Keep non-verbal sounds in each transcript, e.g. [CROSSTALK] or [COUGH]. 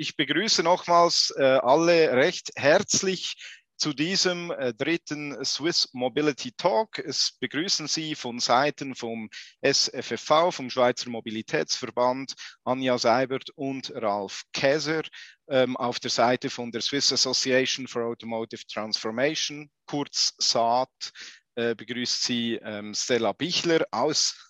Ich begrüße nochmals äh, alle recht herzlich zu diesem äh, dritten Swiss Mobility Talk. Es begrüßen Sie von Seiten vom SFFV, vom Schweizer Mobilitätsverband, Anja Seibert und Ralf Käser. Ähm, auf der Seite von der Swiss Association for Automotive Transformation, kurz SAAT, äh, begrüßt Sie ähm, Stella Bichler aus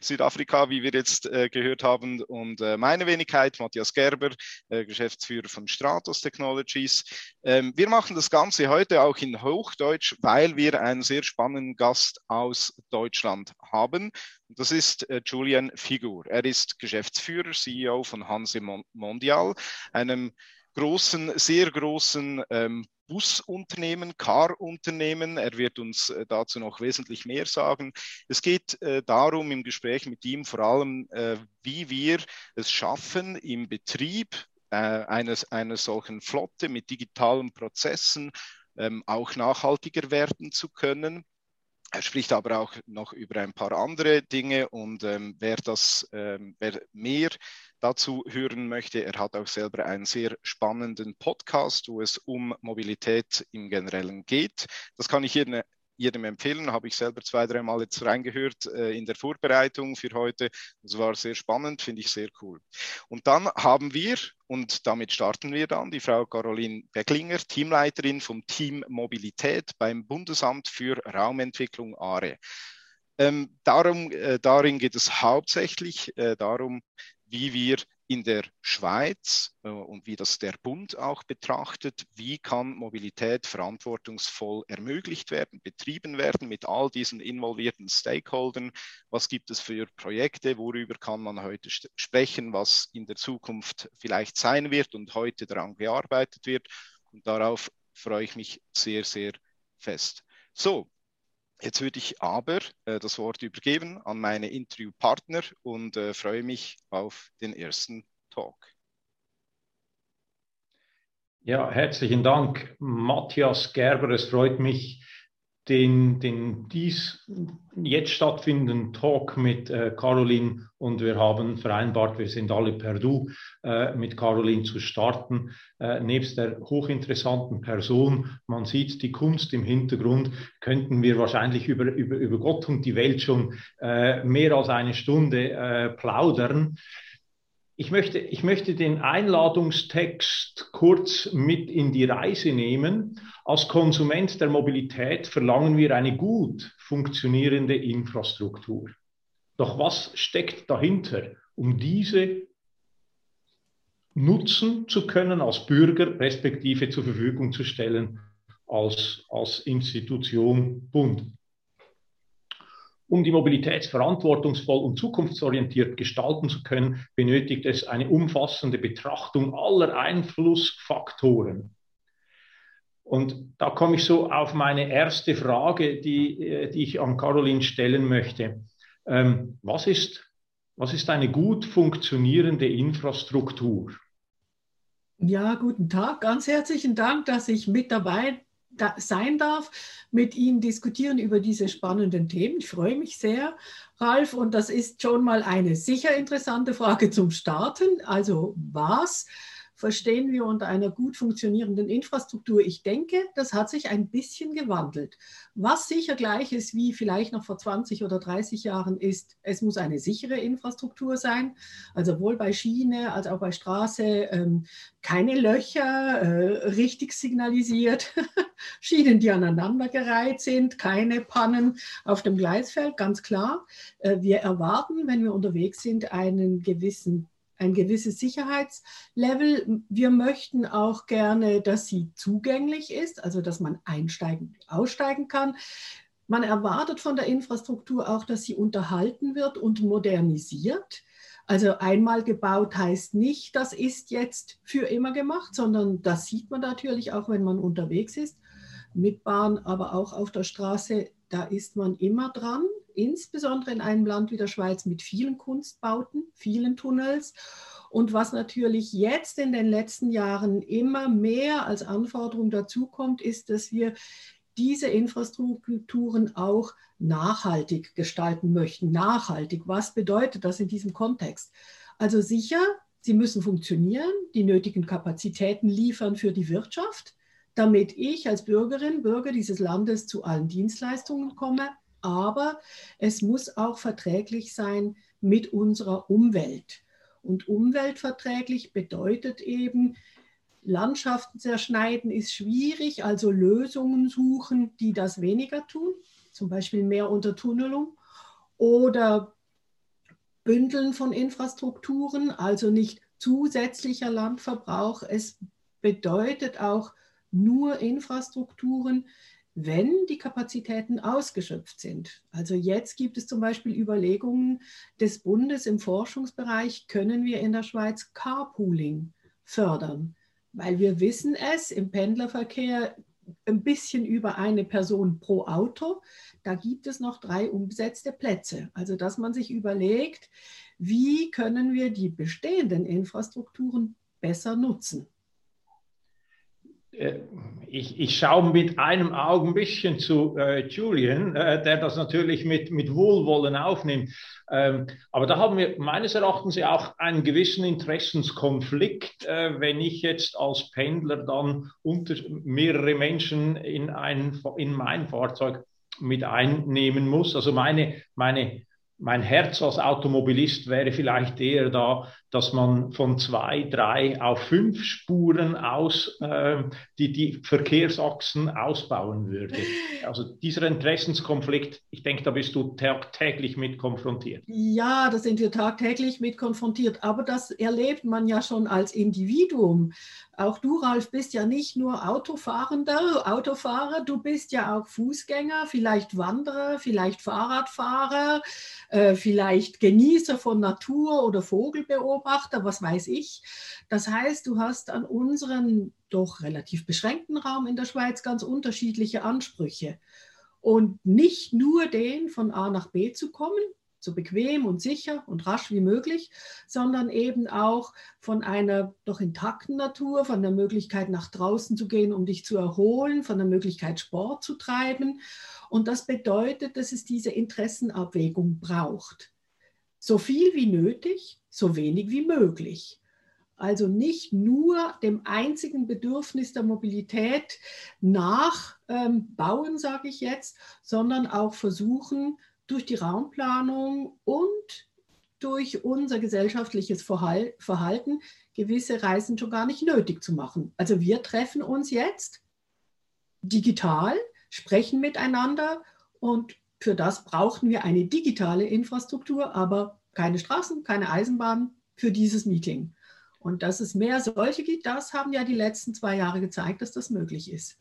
Südafrika, wie wir jetzt äh, gehört haben. Und äh, meine Wenigkeit, Matthias Gerber, äh, Geschäftsführer von Stratos Technologies. Ähm, wir machen das Ganze heute auch in Hochdeutsch, weil wir einen sehr spannenden Gast aus Deutschland haben. Das ist äh, Julian Figur. Er ist Geschäftsführer, CEO von Hanse Mondial, einem großen, sehr großen ähm, Busunternehmen, Car-Unternehmen. Er wird uns äh, dazu noch wesentlich mehr sagen. Es geht äh, darum im Gespräch mit ihm vor allem, äh, wie wir es schaffen, im Betrieb äh, eines, einer solchen Flotte mit digitalen Prozessen ähm, auch nachhaltiger werden zu können. Er spricht aber auch noch über ein paar andere Dinge und ähm, wer das, ähm, wer mehr dazu hören möchte, er hat auch selber einen sehr spannenden Podcast, wo es um Mobilität im Generellen geht. Das kann ich jedem, jedem empfehlen. Habe ich selber zwei, drei Mal jetzt reingehört äh, in der Vorbereitung für heute. Das war sehr spannend, finde ich sehr cool. Und dann haben wir, und damit starten wir dann, die Frau Caroline Becklinger, Teamleiterin vom Team Mobilität beim Bundesamt für Raumentwicklung ARE. Ähm, darum, äh, darin geht es hauptsächlich äh, darum, wie wir in der Schweiz äh, und wie das der Bund auch betrachtet, wie kann Mobilität verantwortungsvoll ermöglicht werden, betrieben werden mit all diesen involvierten Stakeholdern. Was gibt es für Projekte, worüber kann man heute sprechen, was in der Zukunft vielleicht sein wird und heute daran gearbeitet wird. Und darauf freue ich mich sehr, sehr fest. So, Jetzt würde ich aber äh, das Wort übergeben an meine Interviewpartner und äh, freue mich auf den ersten Talk. Ja, herzlichen Dank, Matthias Gerber. Es freut mich, den, den dies jetzt stattfindenden Talk mit äh, Caroline und wir haben vereinbart, wir sind alle per Du, äh, mit Caroline zu starten. Äh, nebst der hochinteressanten Person, man sieht die Kunst im Hintergrund, könnten wir wahrscheinlich über, über, über Gott und die Welt schon äh, mehr als eine Stunde äh, plaudern. Ich möchte, ich möchte den Einladungstext kurz mit in die Reise nehmen. Als Konsument der Mobilität verlangen wir eine gut funktionierende Infrastruktur. Doch was steckt dahinter, um diese nutzen zu können als Bürger, respektive zur Verfügung zu stellen als, als Institution Bund? Um die Mobilität verantwortungsvoll und zukunftsorientiert gestalten zu können, benötigt es eine umfassende Betrachtung aller Einflussfaktoren. Und da komme ich so auf meine erste Frage, die, äh, die ich an Caroline stellen möchte. Ähm, was, ist, was ist eine gut funktionierende Infrastruktur? Ja, guten Tag. Ganz herzlichen Dank, dass ich mit dabei da sein darf, mit Ihnen diskutieren über diese spannenden Themen. Ich freue mich sehr, Ralf. Und das ist schon mal eine sicher interessante Frage zum Starten. Also was verstehen wir unter einer gut funktionierenden Infrastruktur? Ich denke, das hat sich ein bisschen gewandelt. Was sicher gleich ist wie vielleicht noch vor 20 oder 30 Jahren ist, es muss eine sichere Infrastruktur sein, also sowohl bei Schiene als auch bei Straße, ähm, keine Löcher, äh, richtig signalisiert, [LAUGHS] Schienen, die aneinandergereiht sind, keine Pannen auf dem Gleisfeld, ganz klar. Äh, wir erwarten, wenn wir unterwegs sind, einen gewissen ein gewisses Sicherheitslevel. Wir möchten auch gerne, dass sie zugänglich ist, also dass man einsteigen, aussteigen kann. Man erwartet von der Infrastruktur auch, dass sie unterhalten wird und modernisiert. Also einmal gebaut heißt nicht, das ist jetzt für immer gemacht, sondern das sieht man natürlich auch, wenn man unterwegs ist, mit Bahn, aber auch auf der Straße. Da ist man immer dran insbesondere in einem Land wie der Schweiz mit vielen Kunstbauten, vielen Tunnels. Und was natürlich jetzt in den letzten Jahren immer mehr als Anforderung dazukommt, ist, dass wir diese Infrastrukturen auch nachhaltig gestalten möchten. Nachhaltig, was bedeutet das in diesem Kontext? Also sicher, sie müssen funktionieren, die nötigen Kapazitäten liefern für die Wirtschaft, damit ich als Bürgerin, Bürger dieses Landes zu allen Dienstleistungen komme. Aber es muss auch verträglich sein mit unserer Umwelt. Und umweltverträglich bedeutet eben, Landschaften zerschneiden ist schwierig, also Lösungen suchen, die das weniger tun, zum Beispiel mehr Untertunnelung oder Bündeln von Infrastrukturen, also nicht zusätzlicher Landverbrauch. Es bedeutet auch nur Infrastrukturen, wenn die Kapazitäten ausgeschöpft sind. Also jetzt gibt es zum Beispiel Überlegungen des Bundes im Forschungsbereich, können wir in der Schweiz Carpooling fördern, weil wir wissen es, im Pendlerverkehr ein bisschen über eine Person pro Auto, da gibt es noch drei umgesetzte Plätze. Also dass man sich überlegt, wie können wir die bestehenden Infrastrukturen besser nutzen. Äh, ich, ich schaue mit einem Auge ein bisschen zu äh, Julian, äh, der das natürlich mit, mit Wohlwollen aufnimmt. Ähm, aber da haben wir meines Erachtens ja auch einen gewissen Interessenskonflikt, äh, wenn ich jetzt als Pendler dann unter mehrere Menschen in, ein, in mein Fahrzeug mit einnehmen muss. Also meine, meine mein Herz als Automobilist wäre vielleicht eher da, dass man von zwei, drei auf fünf Spuren aus äh, die, die Verkehrsachsen ausbauen würde. Also dieser Interessenskonflikt, ich denke, da bist du tagtäglich mit konfrontiert. Ja, da sind wir tagtäglich mit konfrontiert, aber das erlebt man ja schon als Individuum. Auch du, Ralf, bist ja nicht nur Autofahrender, Autofahrer, du bist ja auch Fußgänger, vielleicht Wanderer, vielleicht Fahrradfahrer, äh, vielleicht Genießer von Natur oder Vogelbeobachter, was weiß ich. Das heißt, du hast an unseren doch relativ beschränkten Raum in der Schweiz ganz unterschiedliche Ansprüche. Und nicht nur den, von A nach B zu kommen, so bequem und sicher und rasch wie möglich, sondern eben auch von einer doch intakten Natur, von der Möglichkeit nach draußen zu gehen, um dich zu erholen, von der Möglichkeit Sport zu treiben. Und das bedeutet, dass es diese Interessenabwägung braucht. So viel wie nötig, so wenig wie möglich. Also nicht nur dem einzigen Bedürfnis der Mobilität nachbauen, ähm, sage ich jetzt, sondern auch versuchen, durch die Raumplanung und durch unser gesellschaftliches Verhalten gewisse Reisen schon gar nicht nötig zu machen. Also wir treffen uns jetzt digital, sprechen miteinander und für das brauchten wir eine digitale Infrastruktur, aber keine Straßen, keine Eisenbahn für dieses Meeting. Und dass es mehr solche gibt, das haben ja die letzten zwei Jahre gezeigt, dass das möglich ist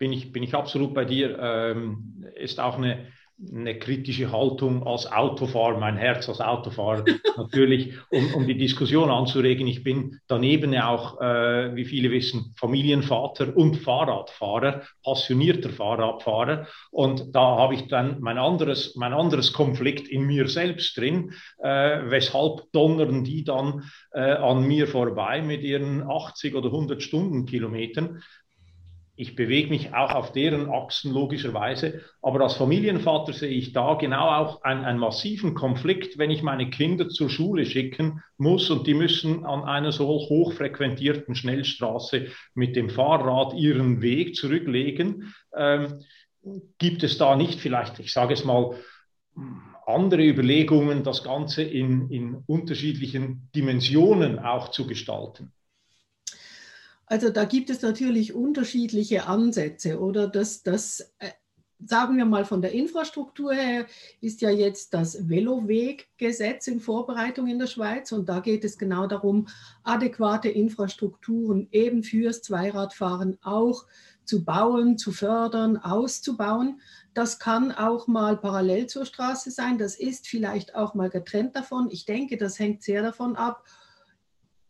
bin ich, bin ich absolut bei dir. Ähm, ist auch eine, eine kritische Haltung als Autofahrer, mein Herz als Autofahrer [LAUGHS] natürlich, um, um die Diskussion anzuregen. Ich bin daneben ja auch, äh, wie viele wissen, Familienvater und Fahrradfahrer, passionierter Fahrradfahrer. Und da habe ich dann mein anderes, mein anderes Konflikt in mir selbst drin, äh, weshalb donnern die dann äh, an mir vorbei mit ihren 80 oder 100 Stundenkilometern ich bewege mich auch auf deren Achsen logischerweise. Aber als Familienvater sehe ich da genau auch einen, einen, massiven Konflikt, wenn ich meine Kinder zur Schule schicken muss und die müssen an einer so hochfrequentierten Schnellstraße mit dem Fahrrad ihren Weg zurücklegen. Ähm, gibt es da nicht vielleicht, ich sage es mal, andere Überlegungen, das Ganze in, in unterschiedlichen Dimensionen auch zu gestalten? Also da gibt es natürlich unterschiedliche Ansätze oder das, das äh, sagen wir mal von der Infrastruktur her, ist ja jetzt das Veloweggesetz in Vorbereitung in der Schweiz und da geht es genau darum, adäquate Infrastrukturen eben fürs Zweiradfahren auch zu bauen, zu fördern, auszubauen. Das kann auch mal parallel zur Straße sein, das ist vielleicht auch mal getrennt davon. Ich denke, das hängt sehr davon ab,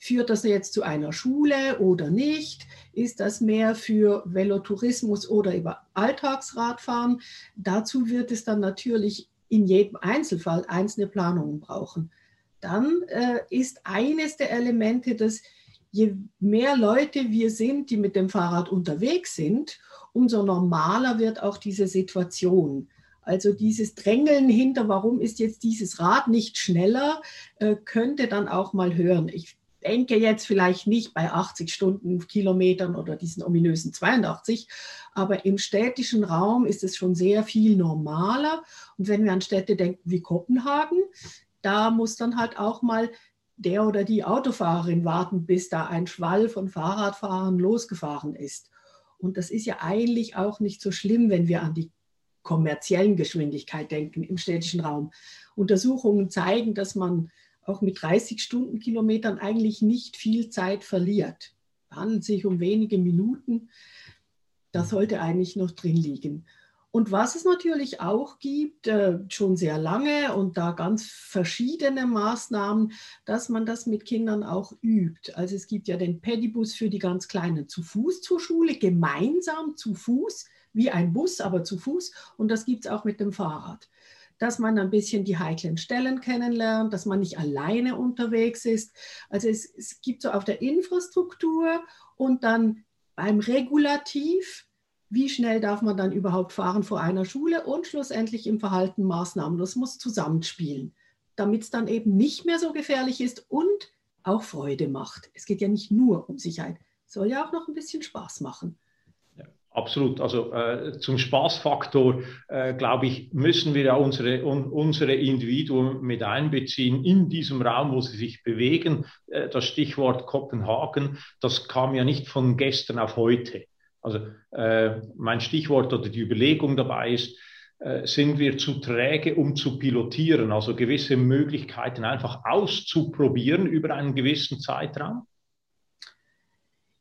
Führt das jetzt zu einer Schule oder nicht? Ist das mehr für Velotourismus oder über Alltagsradfahren? Dazu wird es dann natürlich in jedem Einzelfall einzelne Planungen brauchen. Dann äh, ist eines der Elemente, dass je mehr Leute wir sind, die mit dem Fahrrad unterwegs sind, umso normaler wird auch diese Situation. Also dieses Drängeln hinter, warum ist jetzt dieses Rad nicht schneller, äh, könnte dann auch mal hören. Ich denke jetzt vielleicht nicht bei 80 Stundenkilometern oder diesen ominösen 82, aber im städtischen Raum ist es schon sehr viel normaler. Und wenn wir an Städte denken wie Kopenhagen, da muss dann halt auch mal der oder die Autofahrerin warten, bis da ein Schwall von Fahrradfahrern losgefahren ist. Und das ist ja eigentlich auch nicht so schlimm, wenn wir an die kommerziellen Geschwindigkeit denken im städtischen Raum. Untersuchungen zeigen, dass man auch mit 30 Stundenkilometern eigentlich nicht viel Zeit verliert. Es handelt sich um wenige Minuten. Das sollte eigentlich noch drin liegen. Und was es natürlich auch gibt, äh, schon sehr lange und da ganz verschiedene Maßnahmen, dass man das mit Kindern auch übt. Also es gibt ja den Pedibus für die ganz Kleinen zu Fuß zur Schule, gemeinsam zu Fuß, wie ein Bus, aber zu Fuß. Und das gibt es auch mit dem Fahrrad. Dass man ein bisschen die heiklen Stellen kennenlernt, dass man nicht alleine unterwegs ist. Also es, es gibt so auf der Infrastruktur und dann beim Regulativ, wie schnell darf man dann überhaupt fahren vor einer Schule und schlussendlich im Verhalten Maßnahmen. Das muss zusammenspielen, damit es dann eben nicht mehr so gefährlich ist und auch Freude macht. Es geht ja nicht nur um Sicherheit, soll ja auch noch ein bisschen Spaß machen. Absolut. Also äh, zum Spaßfaktor, äh, glaube ich, müssen wir ja unsere, un, unsere Individuen mit einbeziehen in diesem Raum, wo sie sich bewegen. Äh, das Stichwort Kopenhagen, das kam ja nicht von gestern auf heute. Also äh, mein Stichwort oder die Überlegung dabei ist, äh, sind wir zu träge, um zu pilotieren, also gewisse Möglichkeiten einfach auszuprobieren über einen gewissen Zeitraum?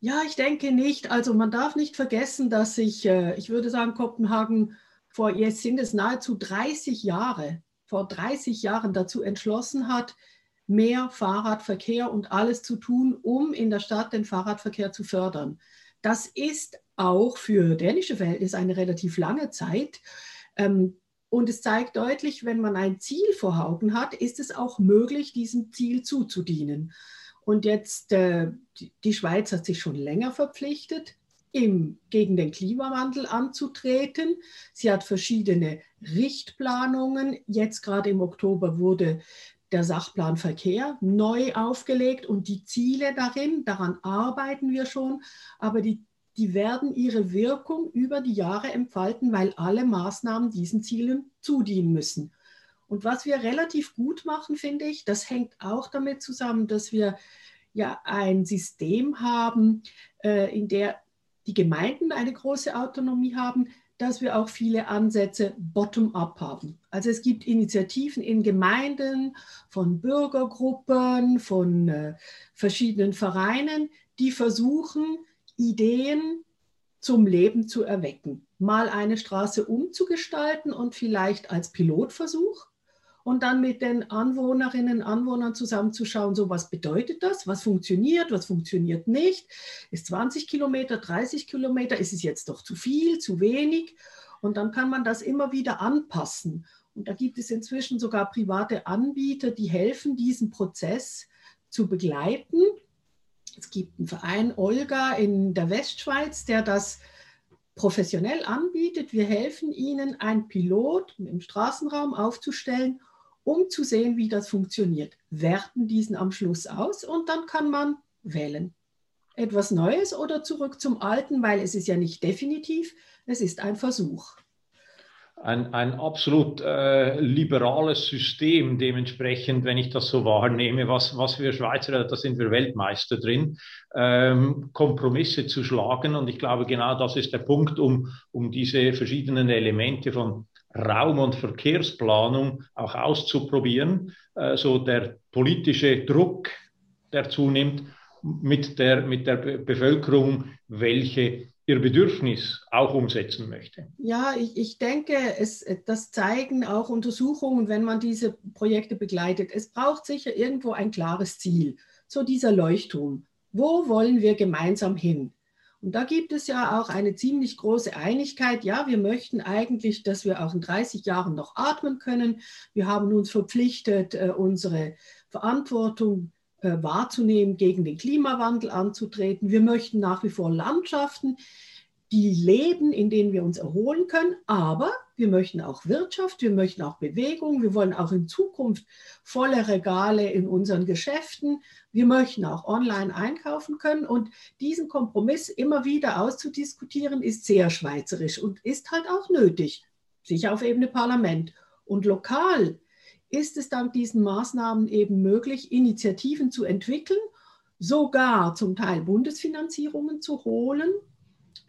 Ja, ich denke nicht. Also man darf nicht vergessen, dass sich, äh, ich würde sagen, Kopenhagen vor, jetzt sind es nahezu 30 Jahre, vor 30 Jahren dazu entschlossen hat, mehr Fahrradverkehr und alles zu tun, um in der Stadt den Fahrradverkehr zu fördern. Das ist auch für dänische Verhältnisse eine relativ lange Zeit. Ähm, und es zeigt deutlich, wenn man ein Ziel vor Augen hat, ist es auch möglich, diesem Ziel zuzudienen. Und jetzt, äh, die Schweiz hat sich schon länger verpflichtet, im, gegen den Klimawandel anzutreten. Sie hat verschiedene Richtplanungen. Jetzt gerade im Oktober wurde der Sachplan Verkehr neu aufgelegt und die Ziele darin, daran arbeiten wir schon, aber die die werden ihre Wirkung über die Jahre entfalten, weil alle Maßnahmen diesen Zielen zudienen müssen. Und was wir relativ gut machen, finde ich, das hängt auch damit zusammen, dass wir ja ein System haben, äh, in der die Gemeinden eine große Autonomie haben, dass wir auch viele Ansätze bottom-up haben. Also es gibt Initiativen in Gemeinden von Bürgergruppen, von äh, verschiedenen Vereinen, die versuchen, Ideen zum Leben zu erwecken. Mal eine Straße umzugestalten und vielleicht als Pilotversuch und dann mit den Anwohnerinnen und Anwohnern zusammenzuschauen, so was bedeutet das, was funktioniert, was funktioniert nicht, ist 20 Kilometer, 30 Kilometer, ist es jetzt doch zu viel, zu wenig? Und dann kann man das immer wieder anpassen. Und da gibt es inzwischen sogar private Anbieter, die helfen, diesen Prozess zu begleiten. Es gibt einen Verein Olga in der Westschweiz, der das professionell anbietet. Wir helfen ihnen, ein Pilot im Straßenraum aufzustellen, um zu sehen, wie das funktioniert. Werten diesen am Schluss aus und dann kann man wählen. Etwas Neues oder zurück zum Alten, weil es ist ja nicht definitiv, es ist ein Versuch ein, ein absolut äh, liberales System dementsprechend, wenn ich das so wahrnehme, was, was wir Schweizer, da sind wir Weltmeister drin, ähm, Kompromisse zu schlagen. Und ich glaube, genau das ist der Punkt, um, um diese verschiedenen Elemente von Raum- und Verkehrsplanung auch auszuprobieren. Äh, so der politische Druck, der zunimmt mit der, mit der Bevölkerung, welche ihr Bedürfnis auch umsetzen möchte. Ja, ich, ich denke, es, das zeigen auch Untersuchungen, wenn man diese Projekte begleitet. Es braucht sicher irgendwo ein klares Ziel, so dieser Leuchtturm. Wo wollen wir gemeinsam hin? Und da gibt es ja auch eine ziemlich große Einigkeit. Ja, wir möchten eigentlich, dass wir auch in 30 Jahren noch atmen können. Wir haben uns verpflichtet, äh, unsere Verantwortung äh, wahrzunehmen, gegen den Klimawandel anzutreten. Wir möchten nach wie vor Landschaften die Leben, in denen wir uns erholen können, aber wir möchten auch Wirtschaft, wir möchten auch Bewegung, wir wollen auch in Zukunft volle Regale in unseren Geschäften, wir möchten auch online einkaufen können und diesen Kompromiss immer wieder auszudiskutieren, ist sehr schweizerisch und ist halt auch nötig, sicher auf Ebene Parlament. Und lokal ist es dank diesen Maßnahmen eben möglich, Initiativen zu entwickeln, sogar zum Teil Bundesfinanzierungen zu holen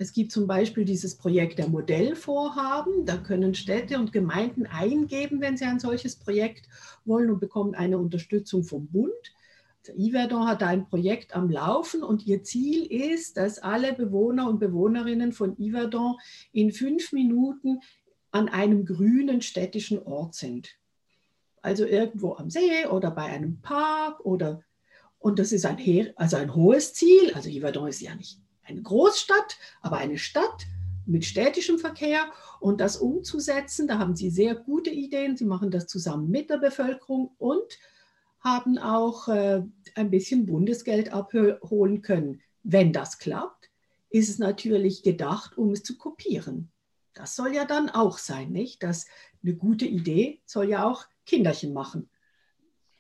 es gibt zum Beispiel dieses Projekt der Modellvorhaben. Da können Städte und Gemeinden eingeben, wenn sie ein solches Projekt wollen und bekommen eine Unterstützung vom Bund. Der Yverdon hat ein Projekt am Laufen und ihr Ziel ist, dass alle Bewohner und Bewohnerinnen von Yverdon in fünf Minuten an einem grünen städtischen Ort sind. Also irgendwo am See oder bei einem Park oder und das ist ein, also ein hohes Ziel. Also Yverdon ist ja nicht eine Großstadt, aber eine Stadt mit städtischem Verkehr und das umzusetzen, da haben sie sehr gute Ideen. Sie machen das zusammen mit der Bevölkerung und haben auch äh, ein bisschen Bundesgeld abholen können. Wenn das klappt, ist es natürlich gedacht, um es zu kopieren. Das soll ja dann auch sein, nicht? Das eine gute Idee soll ja auch Kinderchen machen.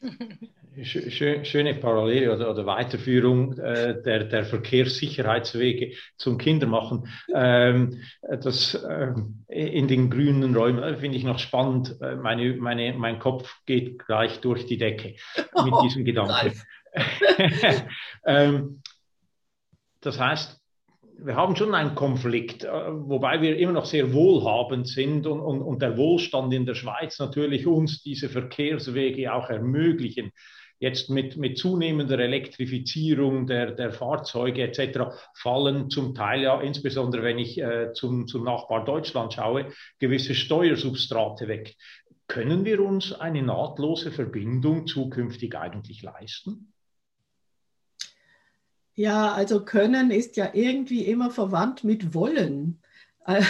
[LAUGHS] schöne Parallele oder, oder Weiterführung äh, der, der Verkehrssicherheitswege zum Kindermachen. Ähm, das äh, in den grünen Räumen äh, finde ich noch spannend. Äh, meine, meine, mein Kopf geht gleich durch die Decke mit [LAUGHS] oh, diesem Gedanken. [LAUGHS] ähm, das heißt, wir haben schon einen Konflikt, äh, wobei wir immer noch sehr wohlhabend sind und, und, und der Wohlstand in der Schweiz natürlich uns diese Verkehrswege auch ermöglichen jetzt mit, mit zunehmender Elektrifizierung der, der Fahrzeuge etc. fallen zum Teil ja, insbesondere wenn ich äh, zum, zum Nachbar Deutschland schaue, gewisse Steuersubstrate weg. Können wir uns eine nahtlose Verbindung zukünftig eigentlich leisten? Ja, also können ist ja irgendwie immer verwandt mit wollen. [LAUGHS]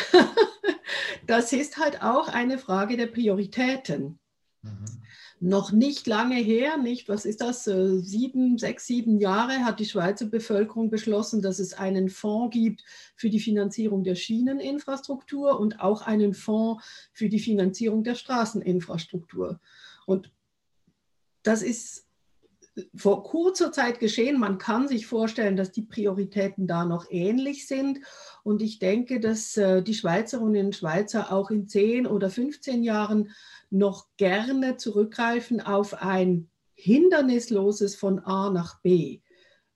Das ist halt auch eine Frage der Prioritäten. Mhm noch nicht lange her, nicht, was ist das, äh, sieben, sechs, sieben Jahre hat die Schweizer Bevölkerung beschlossen, dass es einen Fonds gibt für die Finanzierung der Schieneninfrastruktur und auch einen Fonds für die Finanzierung der Straßeninfrastruktur. Und das ist vor kurzer Zeit geschehen. Man kann sich vorstellen, dass die Prioritäten da noch ähnlich sind. Und ich denke, dass äh, die Schweizerinnen und Schweizer auch in 10 oder 15 Jahren noch gerne zurückgreifen auf ein hindernisloses von A nach B.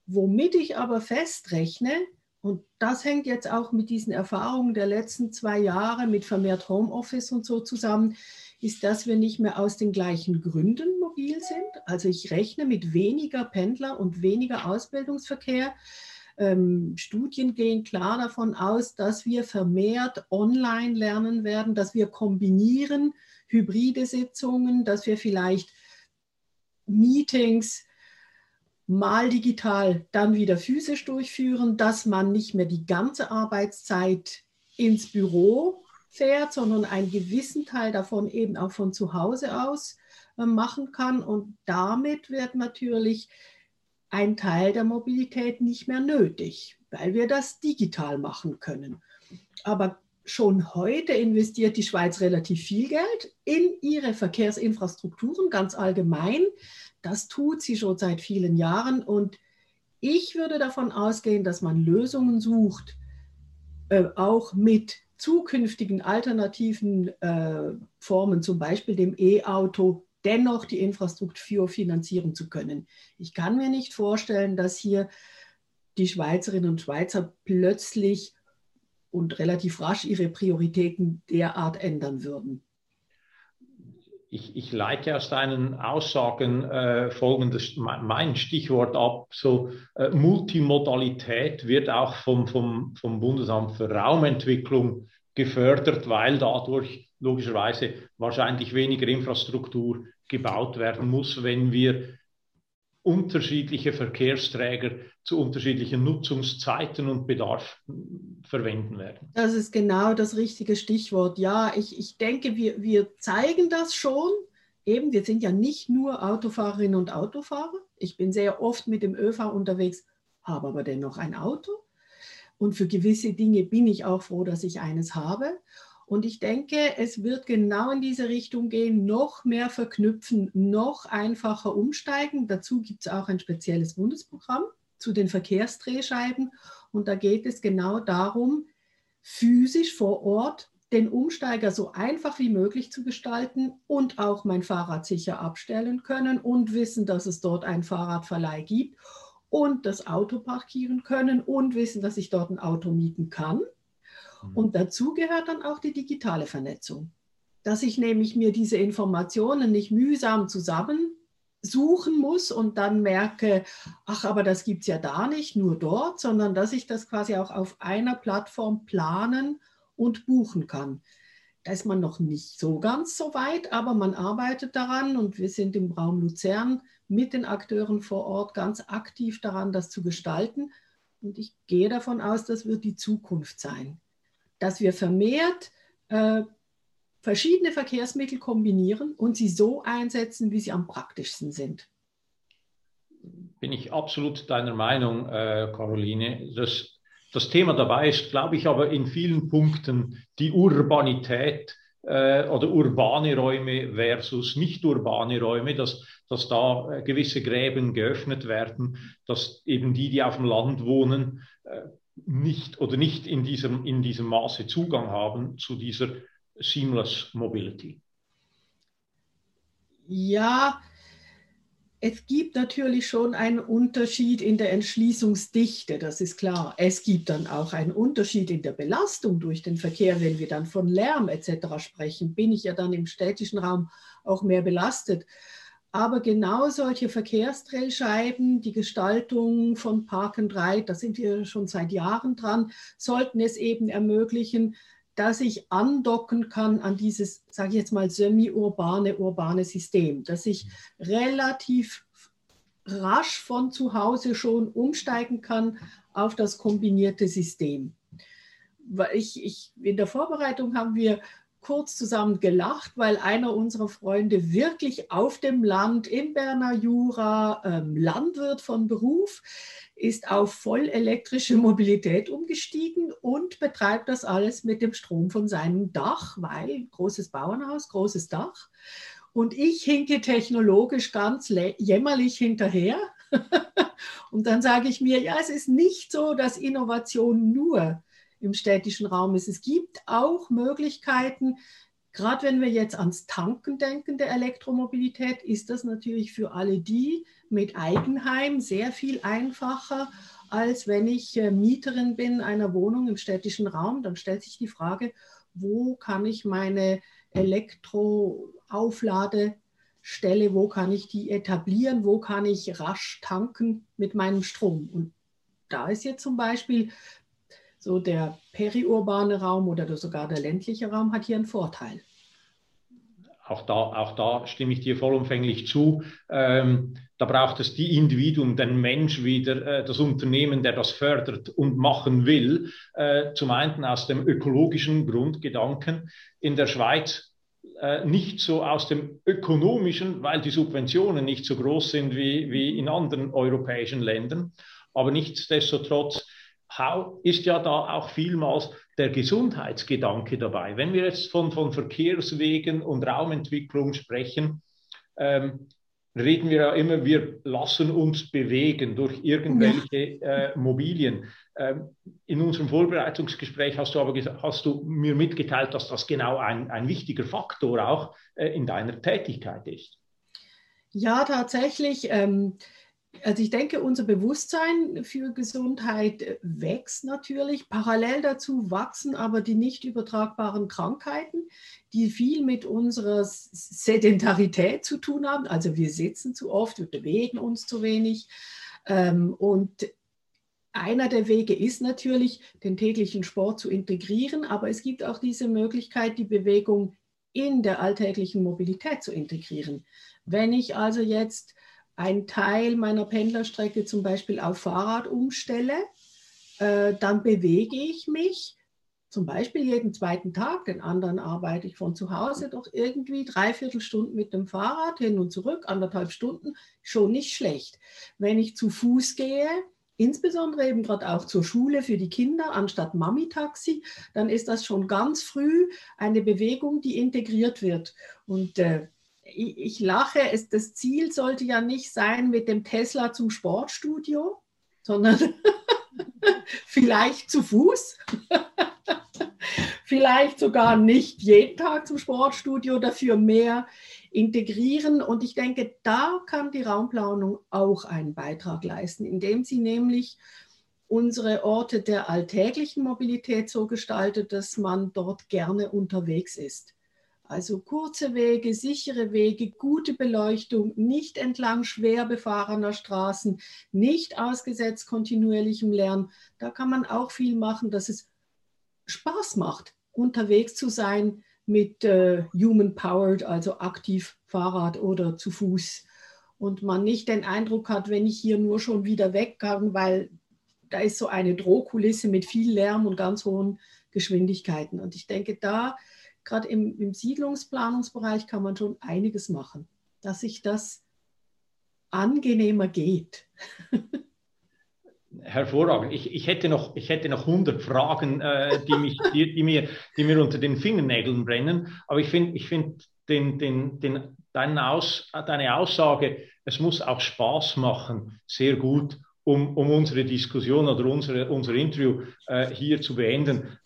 Womit ich aber festrechne, und das hängt jetzt auch mit diesen Erfahrungen der letzten zwei Jahre mit vermehrt Homeoffice und so zusammen, ist, dass wir nicht mehr aus den gleichen Gründen mobil sind. Also ich rechne mit weniger Pendler und weniger Ausbildungsverkehr. Ähm, Studien gehen klar davon aus, dass wir vermehrt online lernen werden, dass wir kombinieren hybride Sitzungen, dass wir vielleicht Meetings mal digital, dann wieder physisch durchführen, dass man nicht mehr die ganze Arbeitszeit ins Büro fährt, sondern einen gewissen Teil davon eben auch von zu Hause aus äh, machen kann. Und damit wird natürlich ein Teil der Mobilität nicht mehr nötig, weil wir das digital machen können. Aber schon heute investiert die Schweiz relativ viel Geld in ihre Verkehrsinfrastrukturen ganz allgemein. Das tut sie schon seit vielen Jahren und ich würde davon ausgehen, dass man Lösungen sucht, äh, auch mit zukünftigen alternativen äh, Formen, zum Beispiel dem E-Auto, dennoch die Infrastruktur finanzieren zu können. Ich kann mir nicht vorstellen, dass hier die Schweizerinnen und Schweizer plötzlich und relativ rasch ihre Prioritäten derart ändern würden. Ich, ich leite aus deinen Aussagen äh, folgendes, mein Stichwort ab, so äh, Multimodalität wird auch vom, vom, vom Bundesamt für Raumentwicklung gefördert, weil dadurch logischerweise wahrscheinlich weniger Infrastruktur gebaut werden muss, wenn wir unterschiedliche Verkehrsträger zu unterschiedlichen Nutzungszeiten und Bedarf verwenden werden. Das ist genau das richtige Stichwort. Ja, ich, ich denke, wir, wir zeigen das schon. Eben, wir sind ja nicht nur Autofahrerinnen und Autofahrer. Ich bin sehr oft mit dem ÖV unterwegs, habe aber dennoch ein Auto. Und für gewisse Dinge bin ich auch froh, dass ich eines habe. Und ich denke, es wird genau in diese Richtung gehen, noch mehr verknüpfen, noch einfacher umsteigen. Dazu gibt es auch ein spezielles Bundesprogramm zu den Verkehrsdrehscheiben. Und da geht es genau darum, physisch vor Ort den Umsteiger so einfach wie möglich zu gestalten und auch mein Fahrrad sicher abstellen können und wissen, dass es dort einen Fahrradverleih gibt und das Auto parkieren können und wissen, dass ich dort ein Auto mieten kann. Mhm. Und dazu gehört dann auch die digitale Vernetzung, dass ich nämlich mir diese Informationen nicht mühsam zusammensuchen muss und dann merke, ach, aber das gibt es ja da nicht, nur dort, sondern dass ich das quasi auch auf einer Plattform planen und buchen kann. Da ist man noch nicht so ganz so weit, aber man arbeitet daran und wir sind im Raum Luzern mit den Akteuren vor Ort ganz aktiv daran, das zu gestalten. Und ich gehe davon aus, das wird die Zukunft sein dass wir vermehrt äh, verschiedene Verkehrsmittel kombinieren und sie so einsetzen, wie sie am praktischsten sind. Bin ich absolut deiner Meinung, äh, Caroline. Das, das Thema dabei ist, glaube ich, aber in vielen Punkten die Urbanität äh, oder urbane Räume versus nicht urbane Räume, dass, dass da äh, gewisse Gräben geöffnet werden, dass eben die, die auf dem Land wohnen, äh, nicht oder nicht in diesem, in diesem Maße Zugang haben zu dieser Seamless Mobility? Ja, es gibt natürlich schon einen Unterschied in der Entschließungsdichte, das ist klar. Es gibt dann auch einen Unterschied in der Belastung durch den Verkehr. Wenn wir dann von Lärm etc. sprechen, bin ich ja dann im städtischen Raum auch mehr belastet. Aber genau solche Verkehrsdrehscheiben, die Gestaltung von Park and Ride, da sind wir schon seit Jahren dran, sollten es eben ermöglichen, dass ich andocken kann an dieses, sage ich jetzt mal, semi-urbane, urbane System, dass ich relativ rasch von zu Hause schon umsteigen kann auf das kombinierte System. Ich, ich, in der Vorbereitung haben wir kurz zusammen gelacht, weil einer unserer Freunde wirklich auf dem Land in Berner Jura ähm, Landwirt von Beruf ist auf vollelektrische Mobilität umgestiegen und betreibt das alles mit dem Strom von seinem Dach, weil großes Bauernhaus, großes Dach. Und ich hinke technologisch ganz jämmerlich hinterher. [LAUGHS] und dann sage ich mir, ja, es ist nicht so, dass Innovation nur im städtischen Raum ist. Es gibt auch Möglichkeiten, gerade wenn wir jetzt ans Tanken denken der Elektromobilität, ist das natürlich für alle die mit Eigenheim sehr viel einfacher, als wenn ich äh, Mieterin bin einer Wohnung im städtischen Raum. Dann stellt sich die Frage, wo kann ich meine Elektroaufladestelle, wo kann ich die etablieren, wo kann ich rasch tanken mit meinem Strom. Und da ist jetzt zum Beispiel so der periurbane Raum oder sogar der ländliche Raum hat hier einen Vorteil. Auch da, auch da stimme ich dir vollumfänglich zu. Ähm, da braucht es die Individuen, den Mensch wieder, äh, das Unternehmen, der das fördert und machen will. Äh, zum einen aus dem ökologischen Grundgedanken. In der Schweiz äh, nicht so aus dem ökonomischen, weil die Subventionen nicht so groß sind wie, wie in anderen europäischen Ländern. Aber nichtsdestotrotz ist ja da auch vielmals der Gesundheitsgedanke dabei. Wenn wir jetzt von, von Verkehrswegen und Raumentwicklung sprechen, ähm, reden wir ja immer, wir lassen uns bewegen durch irgendwelche ja. äh, Mobilien. Ähm, in unserem Vorbereitungsgespräch hast du aber hast du mir mitgeteilt, dass das genau ein, ein wichtiger Faktor auch äh, in deiner Tätigkeit ist. Ja, tatsächlich. Ähm, also ich denke, unser Bewusstsein für Gesundheit äh, wächst natürlich. Parallel dazu wachsen aber die nicht übertragbaren Krankheiten, die viel mit unserer Sedentarität zu tun haben. Also wir sitzen zu oft, wir bewegen uns zu wenig. Ähm, und einer der Wege ist natürlich, den täglichen Sport zu integrieren, aber es gibt auch diese Möglichkeit, die Bewegung in der alltäglichen Mobilität zu integrieren. Wenn ich also jetzt einen Teil meiner Pendlerstrecke zum Beispiel auf Fahrrad umstelle, äh, dann bewege ich mich zum Beispiel jeden zweiten Tag, den anderen arbeite ich von zu Hause, doch irgendwie dreiviertel Stunden mit dem Fahrrad hin und zurück, anderthalb Stunden, schon nicht schlecht. Wenn ich zu Fuß gehe, insbesondere eben gerade auch zur Schule für die Kinder anstatt Mami-Taxi, dann ist das schon ganz früh eine Bewegung, die integriert wird. Und äh, ich, ich, lache, es, das Ziel sollte ja nicht sein mit dem Tesla zum Sportstudio, sondern [LAUGHS] vielleicht zu Fuß. [LAUGHS] vielleicht sogar nicht jeden Tag zum Sportstudio, dafür mehr integrieren. Und ich denke, da kann die Raumplanung auch einen Beitrag leisten, indem sie nämlich unsere Orte der alltäglichen Mobilität so gestaltet, dass man dort gerne unterwegs ist. Also kurze Wege, sichere Wege, gute Beleuchtung, nicht entlang schwer befahrener Straßen, nicht ausgesetzt kontinuierlichem Lärm. Da kann man auch viel machen, dass es Spaß macht, unterwegs zu sein, mit äh, human-powered, also aktiv Fahrrad oder zu Fuß. Und man nicht den Eindruck hat, wenn ich hier nur schon wieder weggehe, weil da ist so eine Drohkulisse mit viel Lärm und ganz hohen Geschwindigkeiten. Und ich denke, da, gerade im, im Siedlungsplanungsbereich, kann man schon einiges machen, dass sich das angenehmer geht. [LAUGHS] Hervorragend. Ich, ich, hätte noch, ich hätte noch 100 Fragen, äh, die, mich, die, die, mir, die mir unter den Fingernägeln brennen. Aber ich finde ich find den, den, den, deine, Aus, deine Aussage, es muss auch Spaß machen, sehr gut, um, um unsere Diskussion oder unsere, unser Interview äh, hier zu beenden.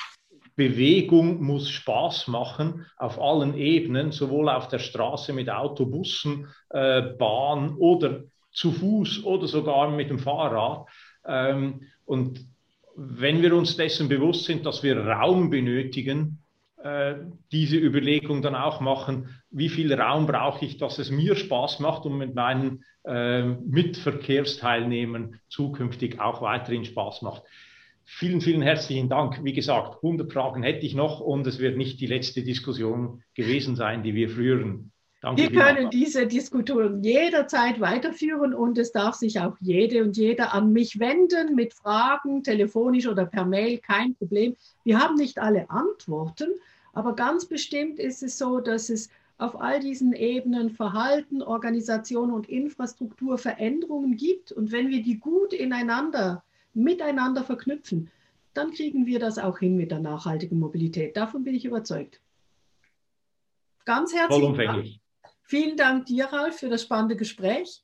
Bewegung muss Spaß machen auf allen Ebenen, sowohl auf der Straße mit Autobussen, äh, Bahn oder zu Fuß oder sogar mit dem Fahrrad. Ähm, und wenn wir uns dessen bewusst sind, dass wir Raum benötigen, äh, diese Überlegung dann auch machen, wie viel Raum brauche ich, dass es mir Spaß macht und mit meinen äh, Mitverkehrsteilnehmern zukünftig auch weiterhin Spaß macht. Vielen, vielen herzlichen Dank. Wie gesagt, 100 Fragen hätte ich noch und es wird nicht die letzte Diskussion gewesen sein, die wir führen. Danke wir können diese Diskussion jederzeit weiterführen und es darf sich auch jede und jeder an mich wenden mit Fragen, telefonisch oder per Mail, kein Problem. Wir haben nicht alle Antworten, aber ganz bestimmt ist es so, dass es auf all diesen Ebenen Verhalten, Organisation und Infrastruktur Veränderungen gibt. Und wenn wir die gut ineinander, miteinander verknüpfen, dann kriegen wir das auch hin mit der nachhaltigen Mobilität. Davon bin ich überzeugt. Ganz herzlichen Dank. Vielen Dank dir, Ralf, für das spannende Gespräch.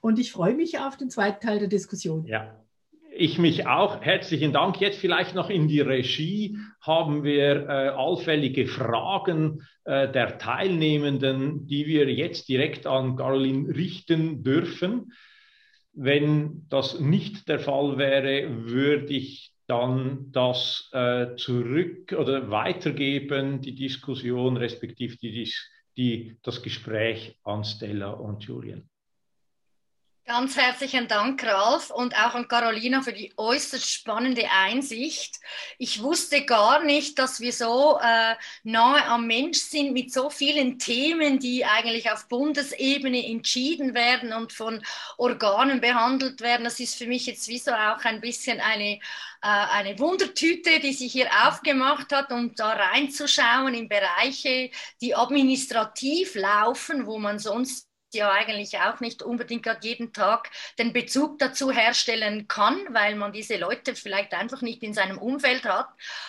Und ich freue mich auf den zweiten Teil der Diskussion. Ja, ich mich auch. Herzlichen Dank. Jetzt vielleicht noch in die Regie haben wir äh, allfällige Fragen äh, der Teilnehmenden, die wir jetzt direkt an Caroline richten dürfen. Wenn das nicht der Fall wäre, würde ich dann das äh, zurück oder weitergeben, die Diskussion respektive die die, das Gespräch an Stella und Julian. Ganz herzlichen Dank, Ralf, und auch an Carolina für die äußerst spannende Einsicht. Ich wusste gar nicht, dass wir so äh, nahe am Mensch sind mit so vielen Themen, die eigentlich auf Bundesebene entschieden werden und von Organen behandelt werden. Das ist für mich jetzt wie so auch ein bisschen eine, äh, eine Wundertüte, die sich hier aufgemacht hat, um da reinzuschauen in Bereiche, die administrativ laufen, wo man sonst ja eigentlich auch nicht unbedingt gerade jeden Tag den Bezug dazu herstellen kann, weil man diese Leute vielleicht einfach nicht in seinem Umfeld hat.